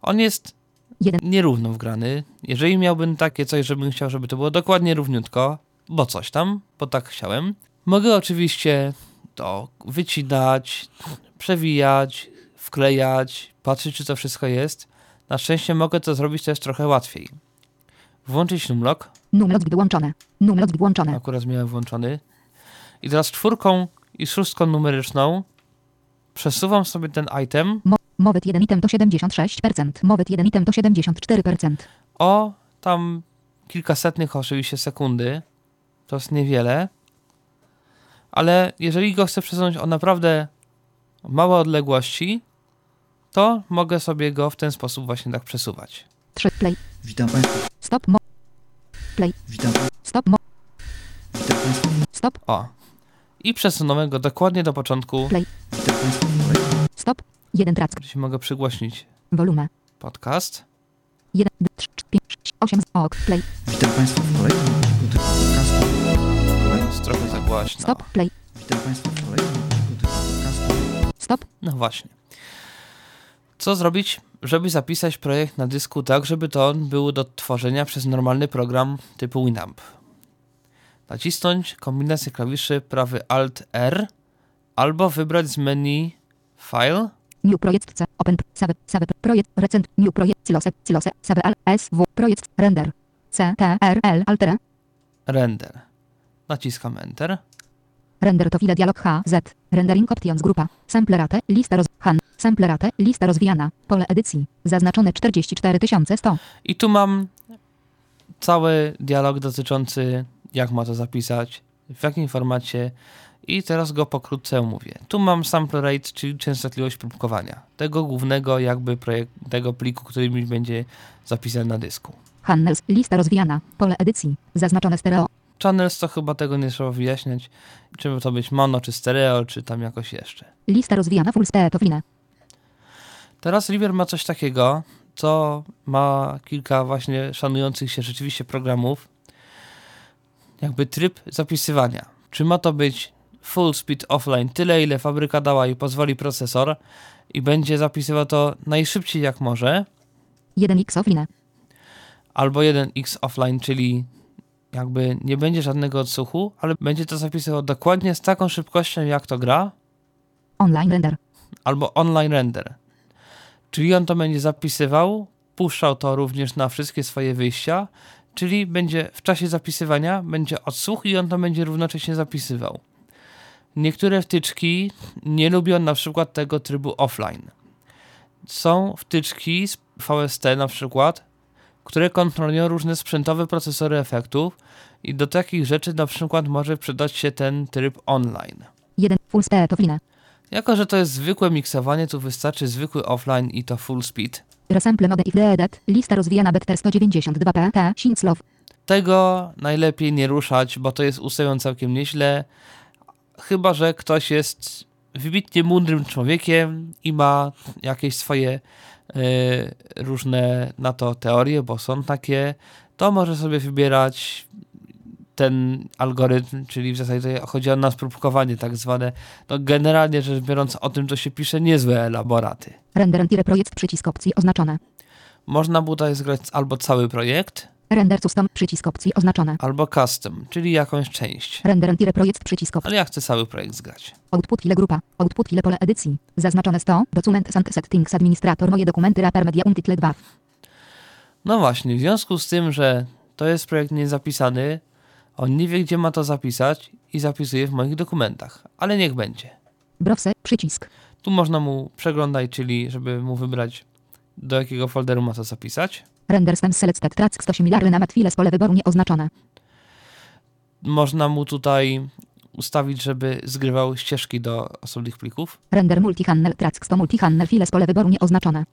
Speaker 3: On jest
Speaker 4: Jeden.
Speaker 3: nierówno wgrany. Jeżeli miałbym takie coś, żebym chciał, żeby to było dokładnie równiutko, bo coś tam, bo tak chciałem, mogę oczywiście to wycinać, przewijać, wklejać, patrzeć, czy to wszystko jest. Na szczęście mogę to zrobić też trochę łatwiej. Włączyć numlock,
Speaker 4: Numlock wyłączone. Numlock włączone.
Speaker 3: akurat miałem włączony. I teraz czwórką i szóstką numeryczną przesuwam sobie ten item
Speaker 4: Mo Mowet 1 item to 76%. Mowet 1 item to 74%.
Speaker 3: o tam kilkasetnych oczywiście sekundy. To jest niewiele. Ale jeżeli go chcę przesunąć o naprawdę małe odległości, to mogę sobie go w ten sposób właśnie tak przesuwać.
Speaker 4: 3. Play.
Speaker 6: Witam Państwa.
Speaker 4: Stop. Mo
Speaker 6: Witam,
Speaker 4: stop. Mo
Speaker 6: witam Państwa.
Speaker 4: stop.
Speaker 3: O. I przesunąłem go dokładnie do początku.
Speaker 4: Play.
Speaker 6: Witam Państwa
Speaker 4: Stop. 1 track.
Speaker 3: Jeśli mogę przygłośnić
Speaker 4: Volume.
Speaker 3: podcast.
Speaker 4: 1, 2, 3, 5, 6, 8, ok. Play.
Speaker 6: witam Państwa w kolejnym odcinku Tyflo Podcastu.
Speaker 3: Jest trochę za.
Speaker 4: Stop. Play.
Speaker 6: Witam Państwa w kolejnym odcinku Tyflo Podcastu.
Speaker 4: Stop.
Speaker 3: No właśnie. Co zrobić, żeby zapisać projekt na dysku tak, żeby to był do tworzenia przez normalny program typu Winamp? Nacisnąć kombinację klawiszy prawy Alt R albo wybrać z menu File,
Speaker 4: New projekt C. Open. Save. Save. Projekt. Recent. New projekt. Silose. Silose. Save. Al. S. W. Projekt. Render. C. T. R. L. Alter.
Speaker 3: Render. Naciskam Enter.
Speaker 4: Render to file dialog H. Z. Rendering options grupa. Samplerate. Lista roz... Han. Samplerate. Lista rozwijana. Pole edycji. Zaznaczone 44100.
Speaker 3: I tu mam cały dialog dotyczący jak ma to zapisać, w jakim formacie i teraz go pokrótce omówię. Tu mam sample rate, czyli częstotliwość próbkowania. Tego głównego jakby projekt, tego pliku, który mi będzie zapisany na dysku.
Speaker 4: Handels. Lista rozwijana. Pole edycji. Zaznaczone stereo.
Speaker 3: Channels to chyba tego nie trzeba wyjaśniać, czy to być mono, czy stereo, czy tam jakoś jeszcze.
Speaker 4: Lista rozwijana full line.
Speaker 3: Teraz River ma coś takiego, co ma kilka właśnie szanujących się rzeczywiście programów. Jakby tryb zapisywania. Czy ma to być full speed offline, tyle ile fabryka dała i pozwoli procesor i będzie zapisywał to najszybciej jak może,
Speaker 4: 1x of line.
Speaker 3: Albo 1x offline, czyli jakby nie będzie żadnego odsłuchu, ale będzie to zapisywał dokładnie z taką szybkością jak to gra,
Speaker 4: Online render.
Speaker 3: albo online render. Czyli on to będzie zapisywał, puszczał to również na wszystkie swoje wyjścia, czyli będzie w czasie zapisywania będzie odsłuch i on to będzie równocześnie zapisywał. Niektóre wtyczki nie lubią na przykład tego trybu offline. Są wtyczki z VST na przykład, które kontrolują różne sprzętowe procesory efektów i do takich rzeczy na przykład może przydać się ten tryb online.
Speaker 4: 1 full state of line.
Speaker 3: Jako, że to jest zwykłe miksowanie, tu wystarczy zwykły offline i to full speed.
Speaker 4: Resample mode if deedet. Lista rozwijana better 192 pt. Sinclaw.
Speaker 3: Tego najlepiej nie ruszać, bo to jest ustawione całkiem nieźle. Chyba, że ktoś jest wybitnie mądrym człowiekiem i ma jakieś swoje różne na to teorie, bo są takie, to może sobie wybierać ten algorytm, czyli w zasadzie chodzi o nas próbkowanie tak zwane. No generalnie rzecz biorąc o tym, co się pisze, niezłe elaboraty.
Speaker 4: Render entire projekt przycisk opcji oznaczone.
Speaker 3: Można tutaj zgrać albo cały projekt,
Speaker 4: Render custom przycisk opcji oznaczone.
Speaker 3: albo custom, czyli jakąś część.
Speaker 4: Render entire projekt przycisk opcji.
Speaker 3: Ale ja chcę cały projekt zgrać.
Speaker 4: Output file grupa. Output file pole edycji. Zaznaczone 100. Document and settings administrator. Moje dokumenty Rapper Media Untitled 2.
Speaker 3: No właśnie, w związku z tym, że to jest projekt niezapisany, on nie wie, gdzie ma to zapisać i zapisuje w moich dokumentach. Ale niech będzie.
Speaker 4: Browse przycisk.
Speaker 3: Tu można mu przeglądać, czyli żeby mu wybrać, do jakiego folderu ma to zapisać.
Speaker 4: Render stem selected tracks 100 similarny nawet file z pole wyboru nieoznaczone.
Speaker 3: Można mu tutaj ustawić, żeby zgrywał ścieżki do osobnych plików,
Speaker 4: Render multi-channel tracks 100 multi-channel file z pole wyboru nieoznaczone.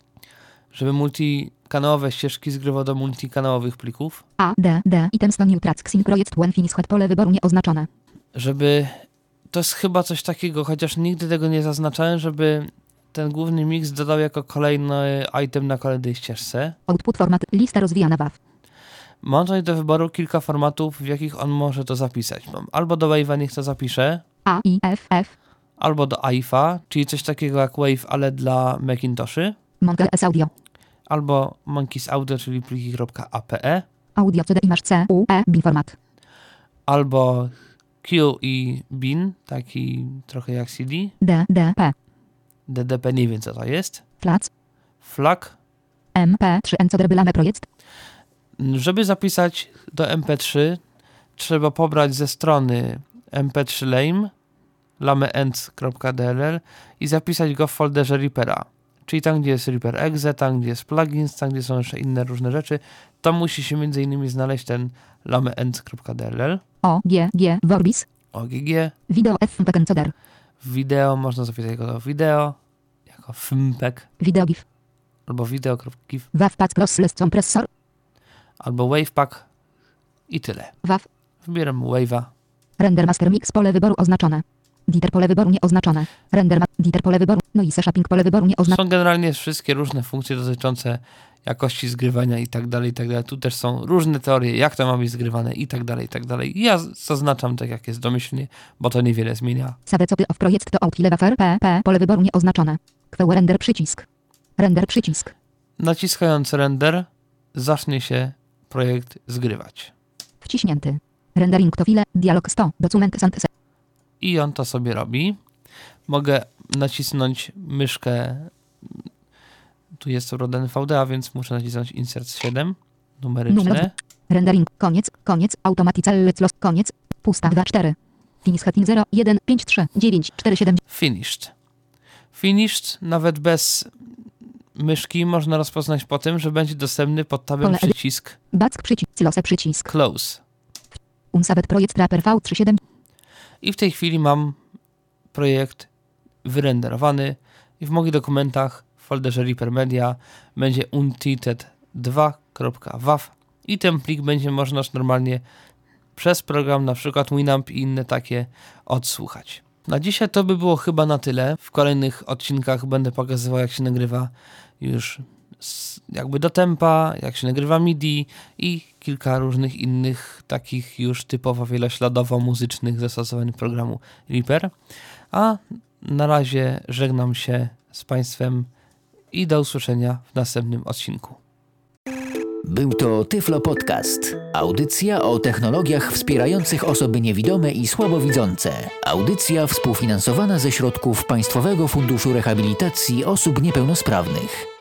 Speaker 3: żeby multikanałowe ścieżki zgrywał do multikanałowych plików,
Speaker 4: A, D, D, items to new tracks in project when finished pole wyboru nieoznaczone.
Speaker 3: żeby to jest chyba coś takiego, chociaż nigdy tego nie zaznaczałem, żeby ten główny mix dodał jako kolejny item na kolejnej ścieżce.
Speaker 4: Output format lista rozwijana WAV.
Speaker 3: Mam tutaj do wyboru kilka formatów, w jakich on może to zapisać. Mam albo do Wave'a niech to zapisze,
Speaker 4: A, I, F, F.
Speaker 3: albo do AIFA, czyli coś takiego jak Wave, ale dla Macintoshy,
Speaker 4: Monkeys Audio.
Speaker 3: albo Monkeys Audio, czyli pliki.ape,
Speaker 4: Audio CD imaż C, U, E, bin format.
Speaker 3: albo Q i Bin, taki trochę jak CD,
Speaker 4: D, D, P.
Speaker 3: DDP nie wiem co to jest.
Speaker 4: Flac.
Speaker 3: Flag.
Speaker 4: MP3 Encoderbylame projekt.
Speaker 3: Żeby zapisać do MP3 trzeba pobrać ze strony mp3 lame lameends.dll i zapisać go w folderze Reapera. Czyli tam, gdzie jest Reaper Exe, tam, gdzie jest plugins, tam, gdzie są jeszcze inne różne rzeczy, tam musi się między innymi znaleźć ten lameends.dll,
Speaker 4: O, G, G, Vorbis.
Speaker 3: OGG,
Speaker 4: Video FMPEG Encoder.
Speaker 3: Wideo, można zapisać go do wideo, jako fmpeg,
Speaker 4: Video GIF.
Speaker 3: albo video.gif,
Speaker 4: WAV Crossless Compressor.
Speaker 3: albo wavepack i tyle.
Speaker 4: WAV.
Speaker 3: Wybieram wave'a,
Speaker 4: Render Master Mix pole wyboru oznaczone. Diter pole wyboru nieoznaczone. Render ma Diter pole wyboru. Noise Shopping pole wyboru nieoznaczone.
Speaker 3: Są generalnie wszystkie różne funkcje dotyczące jakości zgrywania i tak dalej, i tak dalej. Tu też są różne teorie, jak to ma być zgrywane i tak dalej, i tak dalej. Ja zaznaczam tak, jak jest domyślnie, bo to niewiele zmienia.
Speaker 4: Save copy of projekt to out lewa fer P, P, pole wyboru nieoznaczone. Kweł render przycisk. Render przycisk.
Speaker 3: Naciskając render, zacznie się projekt zgrywać.
Speaker 4: Wciśnięty. Rendering to file, dialog 100, document sant
Speaker 3: I on to sobie robi. Mogę nacisnąć myszkę. Tu jest ROD NVDA, więc muszę nacisnąć Insert 7. Numeryczne.
Speaker 4: Numer. Rendering, koniec, koniec, automatically los, koniec, pusta 2, 4. Finish heading 0, 1, 5, 3, 9, 4, 7,
Speaker 3: Finished. Finished nawet bez myszki można rozpoznać po tym, że będzie dostępny pod tabem
Speaker 4: Pole
Speaker 3: przycisk
Speaker 4: back przycisk, lose przycisk.
Speaker 3: Close.
Speaker 4: Unsaved projekt Rapper V37,
Speaker 3: I w tej chwili mam projekt wyrenderowany i w moich dokumentach folderze Reaper Media będzie untitled2.wav i ten plik będzie można normalnie przez program, na przykład Winamp i inne takie odsłuchać. Na dzisiaj to by było chyba na tyle. W kolejnych odcinkach będę pokazywał jak się nagrywa już jakby do tempa, jak się nagrywa MIDI i kilka różnych innych takich już typowo wielośladowo muzycznych zastosowań programu Reaper. A na razie żegnam się z Państwem i do usłyszenia w następnym odcinku.
Speaker 2: Był to Tyflo Podcast. Audycja o technologiach wspierających osoby niewidome i słabowidzące. Audycja współfinansowana ze środków Państwowego Funduszu Rehabilitacji Osób Niepełnosprawnych.